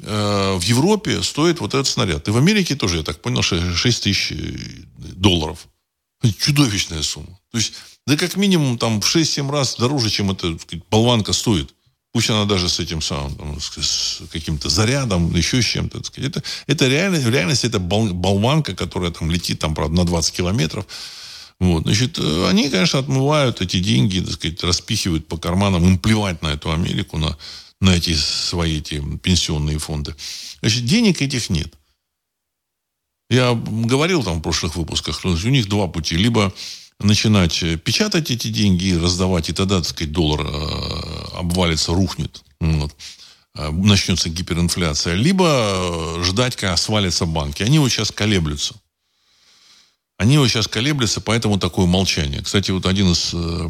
э, в Европе стоит вот этот снаряд. И в Америке тоже, я так понял, 6 тысяч э, долларов. Чудовищная сумма. То есть, да как минимум там в 6-7 раз дороже, чем эта сказать, болванка стоит. Пусть она даже с этим самым, там, с каким-то зарядом, еще с чем-то. Это, это реально, в реальности это болванка, которая там летит там, правда, на 20 километров. Вот, значит, э, они, конечно, отмывают эти деньги, так сказать, распихивают по карманам, им плевать на эту Америку, на, на эти свои эти пенсионные фонды. Значит, денег этих нет. Я говорил там в прошлых выпусках, у них два пути. Либо начинать печатать эти деньги и раздавать, и тогда, так сказать, доллар э, обвалится, рухнет. Вот э, начнется гиперинфляция, либо ждать, когда свалятся банки. Они вот сейчас колеблются. Они вот сейчас колеблются, поэтому такое молчание. Кстати, вот один из э,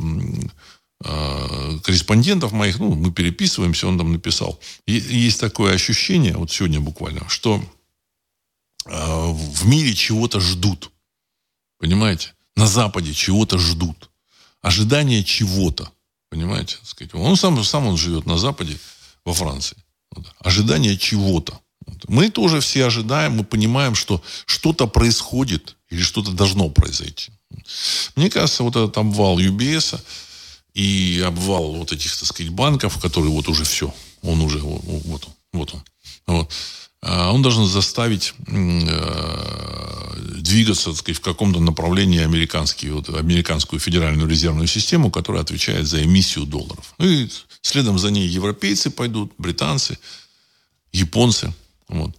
э, корреспондентов моих, ну, мы переписываемся, он там написал. Есть такое ощущение, вот сегодня буквально, что э, в мире чего-то ждут. Понимаете? На Западе чего-то ждут. Ожидание чего-то. Понимаете? Он сам, сам он живет на Западе, во Франции. Ожидание чего-то. Мы тоже все ожидаем, мы понимаем, что что-то происходит или что-то должно произойти. Мне кажется, вот этот обвал UBS и обвал вот этих, так сказать, банков, которые вот уже все, он уже, вот он, вот он. Вот. А он должен заставить э, двигаться, так сказать, в каком-то направлении американский, вот, американскую федеральную резервную систему, которая отвечает за эмиссию долларов. Ну и следом за ней европейцы пойдут, британцы, японцы. Вот.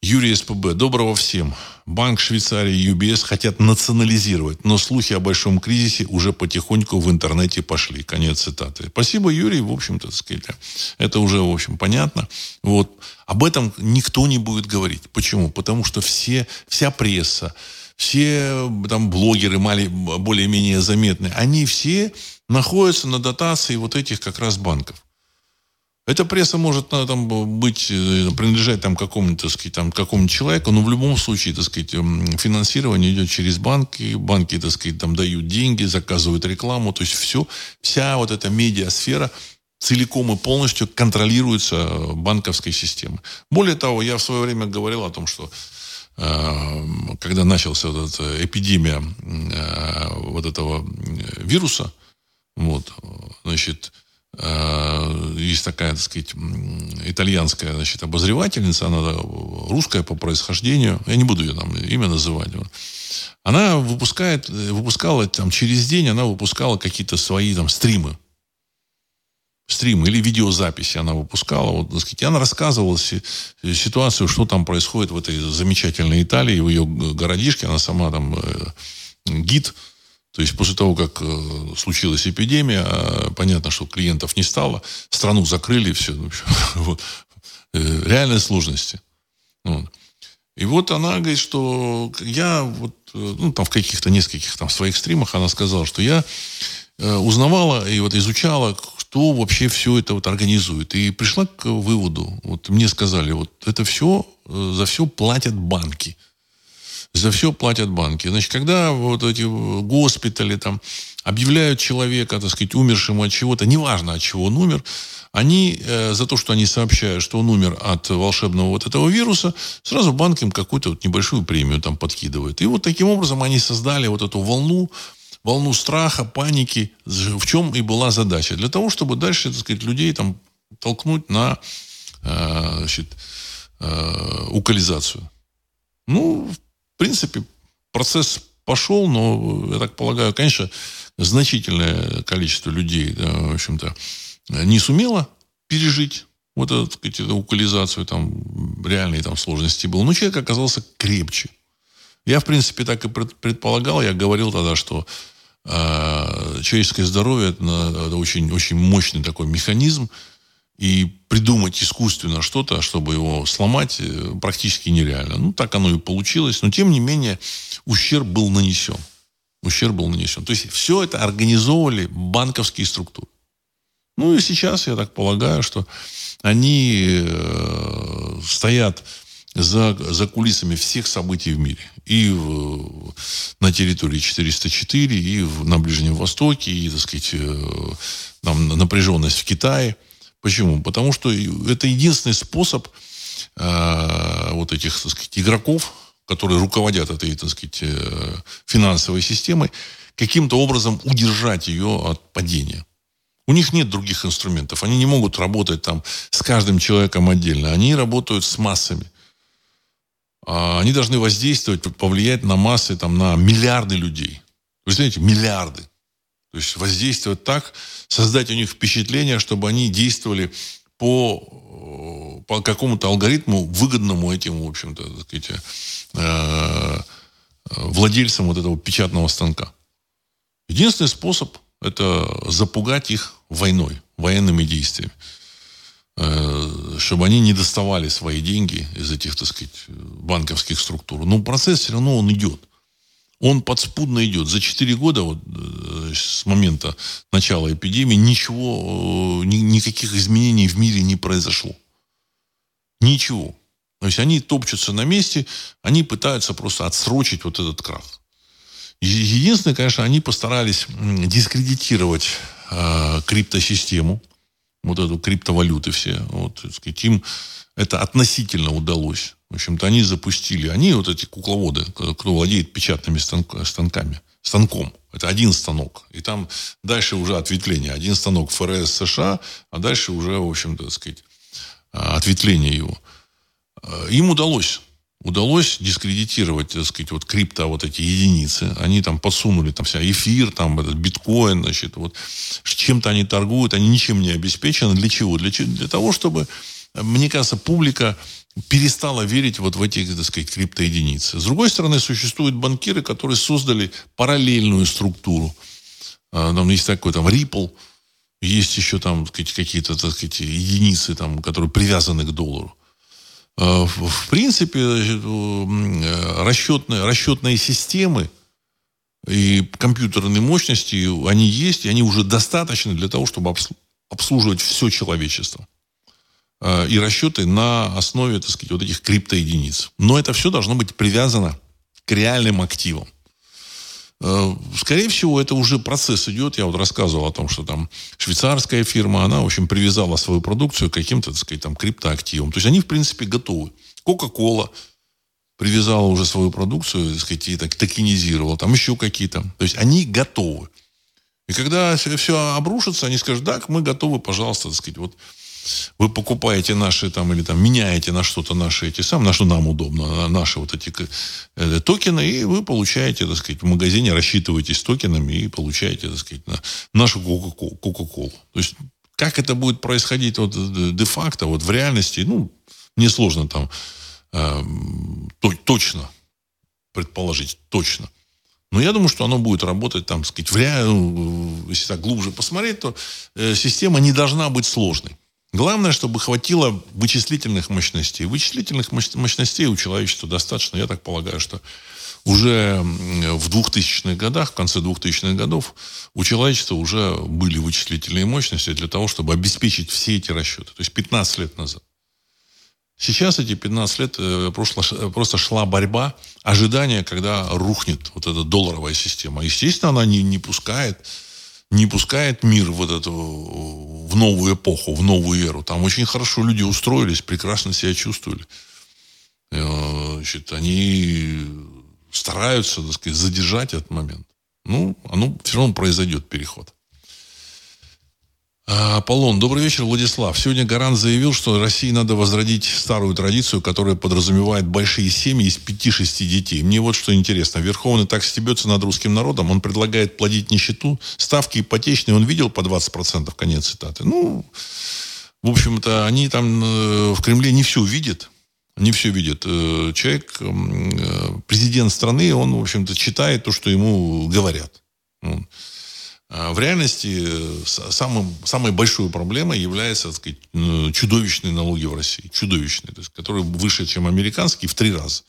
Юрий СПБ. Доброго всем. Банк Швейцарии и UBS хотят национализировать, но слухи о большом кризисе уже потихоньку в интернете пошли. Конец цитаты. Спасибо, Юрий. В общем-то, сказать, это уже, в общем, понятно. Вот. Об этом никто не будет говорить. Почему? Потому что все, вся пресса, все там блогеры более-менее заметные, они все находятся на дотации вот этих как раз банков. Эта пресса может ну, там, быть, э, принадлежать там, какому-то, так сказать, там, какому человеку, но в любом случае, так сказать, финансирование идет через банки, банки, так сказать, там дают деньги, заказывают рекламу, то есть все, вся вот эта медиасфера целиком и полностью контролируется банковской системой. Более того, я в свое время говорил о том, что э, когда началась вот эта эпидемия э, вот этого вируса, вот, значит, Э, есть такая, так сказать, итальянская, значит, обозревательница, она русская по происхождению, я не буду ее там имя называть. Она выпускает, выпускала там через день, она выпускала какие-то свои там стримы. Стримы или видеозаписи она выпускала. Вот, так сказать, она рассказывала ситуацию, что там происходит в этой замечательной Италии, в ее городишке. Она сама там э, гид то есть после того, как э, случилась эпидемия, а, понятно, что клиентов не стало, страну закрыли, все. [LAUGHS] Вот. Э, реальные сложности. Вот. И вот она говорит, что я вот, э, ну, там в каких-то нескольких там своих стримах она сказала, что я узнавала и вот изучала, кто вообще все это вот организует. И пришла к выводу, вот мне сказали, вот это все, за все платят банки за все платят банки. Значит, когда вот эти госпитали там объявляют человека, так сказать, умершим от чего-то, неважно от чего он умер, они э, за то, что они сообщают, что он умер от волшебного вот этого вируса, сразу банк им какую-то вот небольшую премию там подкидывает. И вот таким образом они создали вот эту волну, волну страха, паники, в чем и была задача. Для того, чтобы дальше, так сказать, людей там толкнуть на э, значит, э, укализацию. Ну, в принципе, процесс пошел, но, я так полагаю, конечно, значительное количество людей, в общем-то, не сумело пережить вот эту, сказать, эту укализацию, там, реальные там сложности было. Но человек оказался крепче. Я, в принципе, так и предполагал. Я говорил тогда, что э, человеческое здоровье это, это очень, очень мощный такой механизм, и придумать искусственно что-то, чтобы его сломать, э, практически нереально. Ну, так оно и получилось. Но, тем не менее, ущерб был нанесен. Ущерб был нанесен. То есть, все это организовывали банковские структуры. Ну, и сейчас, я так полагаю, что они э, стоят за, за кулисами всех событий в мире. И в, на территории 404, и в, на Ближнем Востоке, и, так сказать, э, там, напряженность в Китае – Почему? Потому что это единственный способ э, вот этих, так сказать, игроков, которые руководят этой, так сказать, э, финансовой системой, каким-то образом удержать ее от падения. У них нет других инструментов. Они не могут работать там с каждым человеком отдельно. Они работают с массами. А они должны воздействовать, повлиять на массы, там, на миллиарды людей. Вы знаете, миллиарды. То есть воздействовать так, создать у них впечатление, чтобы они действовали по, по какому-то алгоритму, выгодному этим, в общем-то, так сказать, э, владельцам вот этого печатного станка. Единственный способ – это запугать их войной, военными действиями. Э, чтобы они не доставали свои деньги из этих, так сказать, банковских структур. Но процесс все равно он идет он подспудно идет. За 4 года вот, э, с момента начала эпидемии ничего, э, ни, никаких изменений в мире не произошло. Ничего. То есть они топчутся на месте, они пытаются просто отсрочить вот этот крах. Единственное, конечно, они постарались дискредитировать э, криптосистему, вот эту криптовалюты все. Вот, сказать, им это относительно удалось. В общем-то, они запустили, они вот эти кукловоды, кто владеет печатными станками, станком. Это один станок. И там дальше уже ответвление. Один станок ФРС США, а дальше уже, в общем-то, так сказать, а, ответвление его. А, им удалось удалось дискредитировать, так сказать, вот крипто, вот эти единицы. Они там подсунули там вся эфир, там этот биткоин, значит, вот чем-то они торгуют, они ничем не обеспечены. Для чего? Для, для того, чтобы, мне кажется, публика перестала верить вот в эти, так сказать, криптоединицы. С другой стороны, существуют банкиры, которые создали параллельную структуру. А, там есть такой там Ripple, есть еще там какие-то, так сказать, единицы, там, которые привязаны к доллару. А, в принципе, расчетные, расчетные системы и компьютерные мощности, они есть, и они уже достаточны для того, чтобы обслуживать все человечество. Э, и расчеты на основе, так сказать, вот этих криптоединиц. Но это все должно быть привязано к реальным активам. Э, скорее всего, это уже процесс идет. Я вот рассказывал о том, что там швейцарская фирма, она, в общем, привязала свою продукцию к каким-то, так сказать, там, криптоактивам. То есть они, в принципе, готовы. Кока-кола привязала уже свою продукцию, так сказать, и так токенизировала. Там еще какие-то. То есть они готовы. И когда все обрушится, они скажут, так, мы готовы, пожалуйста, так сказать, вот вы покупаете наши там или там меняете на что-то наши эти самые, на что нам удобно, на наши вот эти э, токены, и вы получаете, так сказать, в магазине рассчитываетесь токенами и получаете, так сказать, на нашу Кока-Колу. То есть как это будет происходить вот э, де-факто, вот в реальности, ну, несложно там э, то, точно предположить, точно. Но я думаю, что оно будет работать там, сказать, в ре... Ну, если так глубже посмотреть, то э, система не должна быть сложной. Главное, чтобы хватило вычислительных мощностей. Вычислительных мощностей у человечества достаточно. Я так полагаю, что уже в 2000-х годах, в конце 2000-х годов, у человечества уже были вычислительные мощности для того, чтобы обеспечить все эти расчеты. То есть 15 лет назад. Сейчас эти 15 лет э, просто, просто шла борьба, ожидание, когда рухнет вот эта долларовая система. Естественно, она не, не пускает не пускает мир вот эту, в новую эпоху, в новую эру. Там очень хорошо люди устроились, прекрасно себя чувствовали. Э, значит, они стараются, так сказать, задержать этот момент. Ну, оно все равно произойдет переход. Аполлон, добрый вечер, Владислав. Сегодня Гарант заявил, что России надо возродить старую традицию, которая подразумевает большие семьи из 5-6 детей. Мне вот что интересно. Верховный так стебется над русским народом. Он предлагает плодить нищету. Ставки ипотечные он видел по 20%, конец цитаты. Ну, в общем-то, они там э, в Кремле не все видят. Не все видят. Э, человек, э, президент страны, он, в общем-то, читает то, что ему говорят. А в реальности э, самым, самой большой проблемой является так сказать, чудовищные налоги в России. Чудовищные, то есть, которые выше, чем американские, в три раза.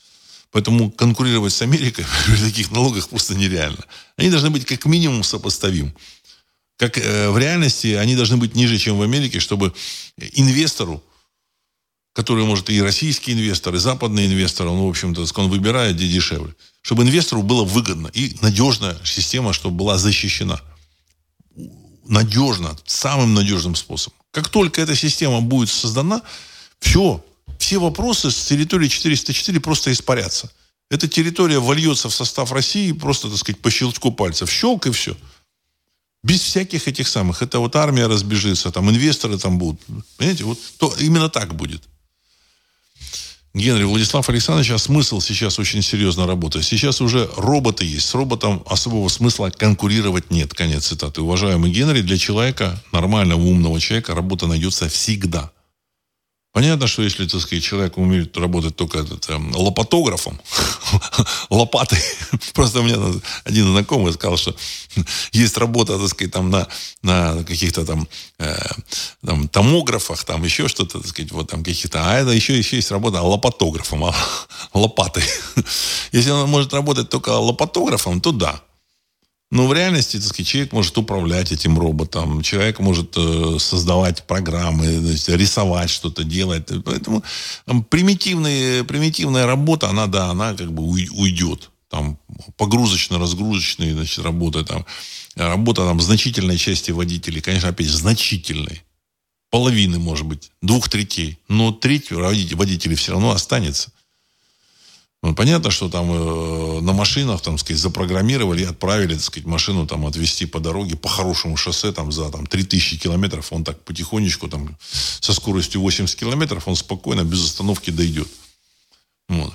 Поэтому конкурировать с Америкой [LAUGHS] при таких налогах просто нереально. Они должны быть как минимум сопоставим. Как э, в реальности они должны быть ниже, чем в Америке, чтобы инвестору, который может и российский инвестор, и западный инвестор, он, в общем-то, он выбирает, где дешевле. Чтобы инвестору было выгодно и надежная система, чтобы была защищена надежно, самым надежным способом. Как только эта система будет создана, все, все вопросы с территории 404 просто испарятся. Эта территория вольется в состав России просто, так сказать, по щелчку пальцев. Щелк и все. Без всяких этих самых. Это вот армия разбежится, там инвесторы там будут. Понимаете, вот то, именно так будет. Генри Владислав Александрович, а смысл сейчас очень серьезно работает. Сейчас уже роботы есть. С роботом особого смысла конкурировать нет. Конец цитаты. Уважаемый Генри, для человека, нормального, умного человека, работа найдется всегда. Понятно, что если, так сказать, человек умеет работать только этот, лопатографом, [LAUGHS] лопатой, [LAUGHS] просто меня один знакомый сказал, что есть работа, так сказать, там на, на каких-то там, э, там томографах, там еще что-то, так сказать, вот там каких-то, а это еще, еще есть работа лопатографом, а, [LAUGHS] лопатой. Если он может работать только лопатографом, то да, но в реальности, так сказать, человек может управлять этим роботом, человек может э, создавать программы, есть, рисовать что-то, делать. Поэтому там, примитивная, примитивная работа, она, да, она как бы уйдет. Там погрузочно-разгрузочные, значит, работа там. Работа там значительной части водителей, конечно, опять значительной. Половины, может быть, двух третей. Но треть водителей все равно останется. Ну, понятно, что там э, на машинах, там, сказать, запрограммировали и отправили, так сказать, машину там отвезти по дороге, по хорошему шоссе, там, за там, 3000 километров, он так потихонечку, там, со скоростью 80 километров, он спокойно, без остановки дойдет. Вот.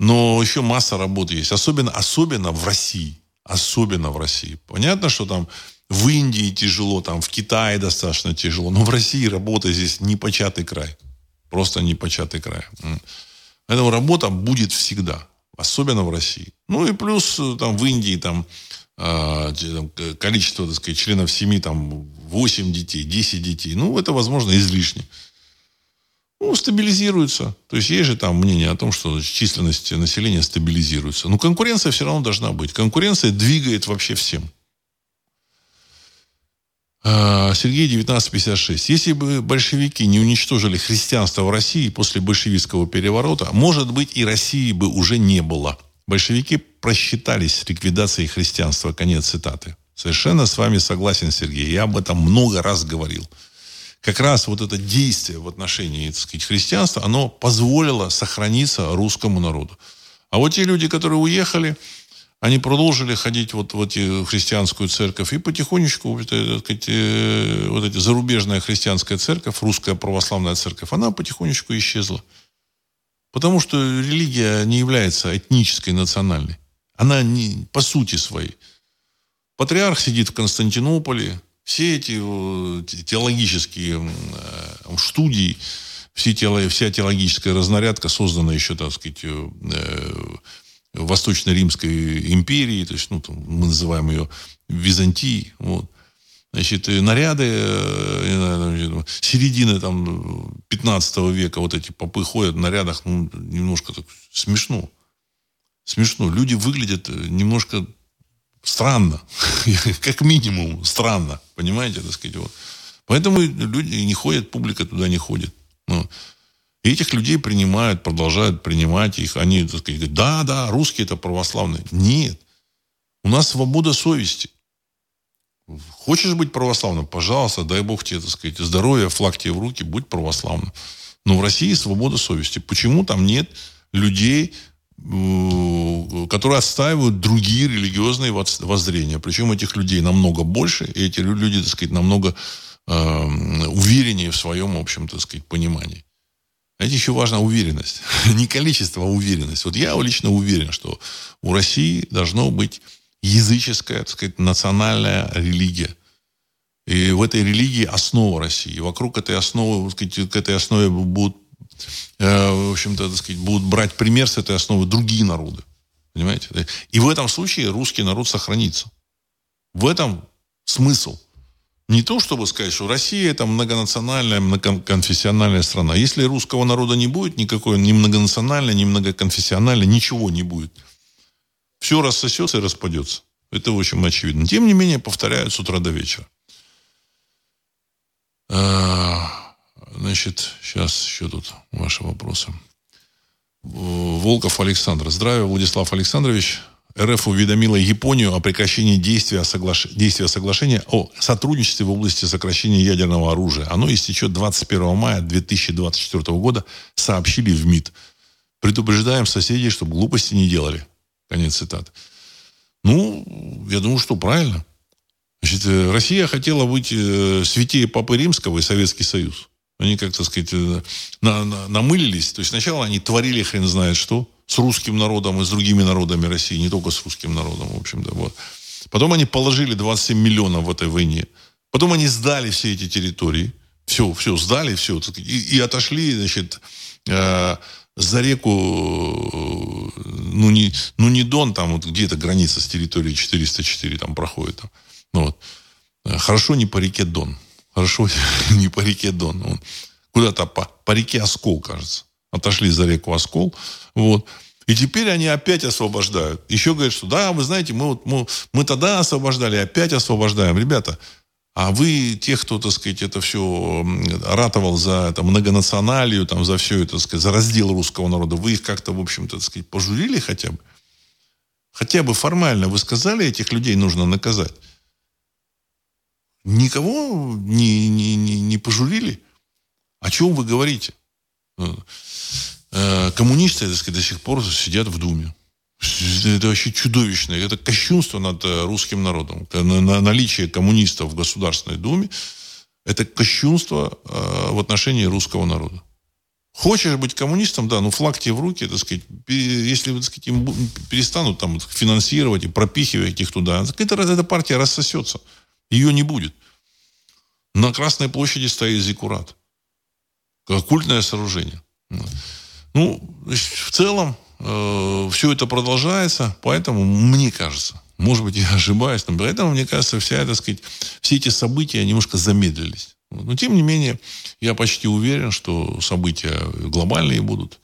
Но еще масса работы есть, особенно, особенно в России. Особенно в России. Понятно, что там в Индии тяжело, там в Китае достаточно тяжело, но в России работа здесь непочатый край. Просто непочатый край. Поэтому работа будет всегда, особенно в России. Ну и плюс э, там в Индии там, э, количество, так сказать, членов семьи там 8 детей, 10 детей. Ну, это, возможно, излишне. Ну, стабилизируется. То есть есть же там мнение о том, что численность населения стабилизируется. Но конкуренция все равно должна быть. Конкуренция двигает вообще всем. А, Сергей 1956. Если бы большевики не уничтожили христианство в России после большевистского переворота, может быть, и России бы уже не было. Большевики просчитались с ликвидацией христианства. Конец цитаты. Совершенно с вами согласен, Сергей. Я об этом много раз говорил. Как раз вот это действие в отношении так сказать, христианства, оно позволило сохраниться русскому народу. А вот те люди, которые уехали, они продолжили ходить вот в эти христианскую церковь и потихонечку вот, сказать, э, вот эти зарубежная христианская церковь, русская православная церковь, она потихонечку исчезла. Потому что религия не является этнической, национальной. Она не, по сути своей. Патриарх сидит в Константинополе. Все эти теологические э, студии, все теоло, вся теологическая разнарядка создана еще, так сказать, э, Восточно-Римской империи, то есть, ну, там, мы называем ее Византией, вот. Значит, наряды э, середины там 15 века, вот эти попы ходят в нарядах, ну, немножко так смешно. Смешно. Люди выглядят немножко странно. [LAUGHS] как минимум странно. Понимаете, так сказать, вот. Поэтому люди не ходят, публика туда не ходит. Ну, и этих людей принимают, продолжают принимать их. Они так сказать, говорят, да, да, русские это православные. Нет. У нас свобода совести. Хочешь быть православным? Пожалуйста, дай Бог тебе, так сказать, здоровья, флаг тебе в руки, будь православным. Но в России свобода совести. Почему там нет людей, которые отстаивают другие религиозные воззрения. Причем этих людей намного больше, и эти люди, так сказать, намного э, увереннее в своем, в общем, так сказать, понимании. Знаете, еще важна уверенность. [LAUGHS] Не количество, а уверенность. Вот я лично уверен, что у России должно быть языческая, так сказать, национальная религия. И в этой религии основа России. И вокруг этой основы, так сказать, к этой основе будут, э, в общем-то, так сказать, будут брать пример с этой основы другие народы. Понимаете? И в этом случае русский народ сохранится. В этом смысл. Не то, чтобы сказать, что Россия это многонациональная, многоконфессиональная страна. Если русского народа не будет, никакой ни многонациональной, ни многоконфессиональной, ничего не будет. Все рассосется и распадется. Это очень очевидно. Тем не менее, повторяют с утра до вечера. А, значит, сейчас еще тут ваши вопросы. Волков Александр. Здравия, Владислав Александрович. РФ уведомила Японию о прекращении действия, соглаш... действия соглашения о сотрудничестве в области сокращения ядерного оружия. Оно истечет 21 мая 2024 года, сообщили в МИД. Предупреждаем соседей, чтобы глупости не делали. Конец цитаты. Ну, я думаю, что правильно. Значит, э, Россия хотела быть э, святее Папы Римского и Советский Союз. Они, как-то сказать, э, на, на, намылились. То есть сначала они творили хрен знает что с русским народом и с другими народами России, не только с русским народом, в общем-то. Вот. Потом они положили 27 миллионов в этой войне. Потом они сдали все эти территории. Все, все, сдали, все. И, и отошли, значит, э, за реку, э, ну не, ну не Дон, там вот где-то граница с территорией 404 там проходит. Там. Ну, вот. Э, хорошо не по реке Дон. Хорошо [LAUGHS] не по реке Дон. Куда-то по, по реке Оскол, кажется отошли за реку Оскол. Вот. И теперь они опять освобождают. Еще говорят, что да, вы знаете, мы, вот, мы, мы тогда освобождали, опять освобождаем. Ребята, а вы, тех, кто, так сказать, это все ратовал за там, многонационалию, там, за все это, сказать, за раздел русского народа, вы их как-то, в общем-то, сказать, пожурили хотя бы? Хотя бы формально вы сказали, этих людей нужно наказать. Никого не, не, не, не пожурили? О чем вы говорите? Э, коммунисты, так сказать, до сих пор сидят в Думе. Это вообще чудовищно. Это кощунство над э, русским народом. Наличие коммунистов в Государственной Думе – это кощунство э, в отношении русского народа. Хочешь быть коммунистом, да, ну флаг тебе в руки, так сказать, если так сказать, им перестанут там финансировать и пропихивать их туда, так это, эта партия рассосется. Ее не будет. На Красной площади стоит зикурат. Культное сооружение. Ну, в целом, э, все это продолжается, поэтому, мне кажется, может быть, я ошибаюсь, но поэтому, мне кажется, вся, так сказать, все эти события немножко замедлились. Но, тем не менее, я почти уверен, что события глобальные будут.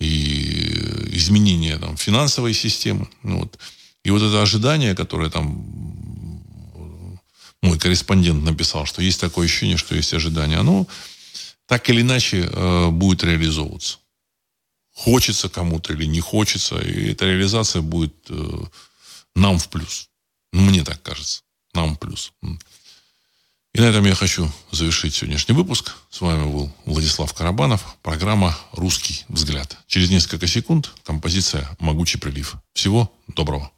И изменения там, финансовой системы. Ну, вот. И вот это ожидание, которое там мой корреспондент написал, что есть такое ощущение, что есть ожидание. Оно так или иначе э, будет реализовываться. Хочется кому-то или не хочется. И эта реализация будет э, нам в плюс. Ну, мне так кажется. Нам в плюс. И на этом я хочу завершить сегодняшний выпуск. С вами был Владислав Карабанов. Программа «Русский взгляд». Через несколько секунд композиция «Могучий прилив». Всего доброго.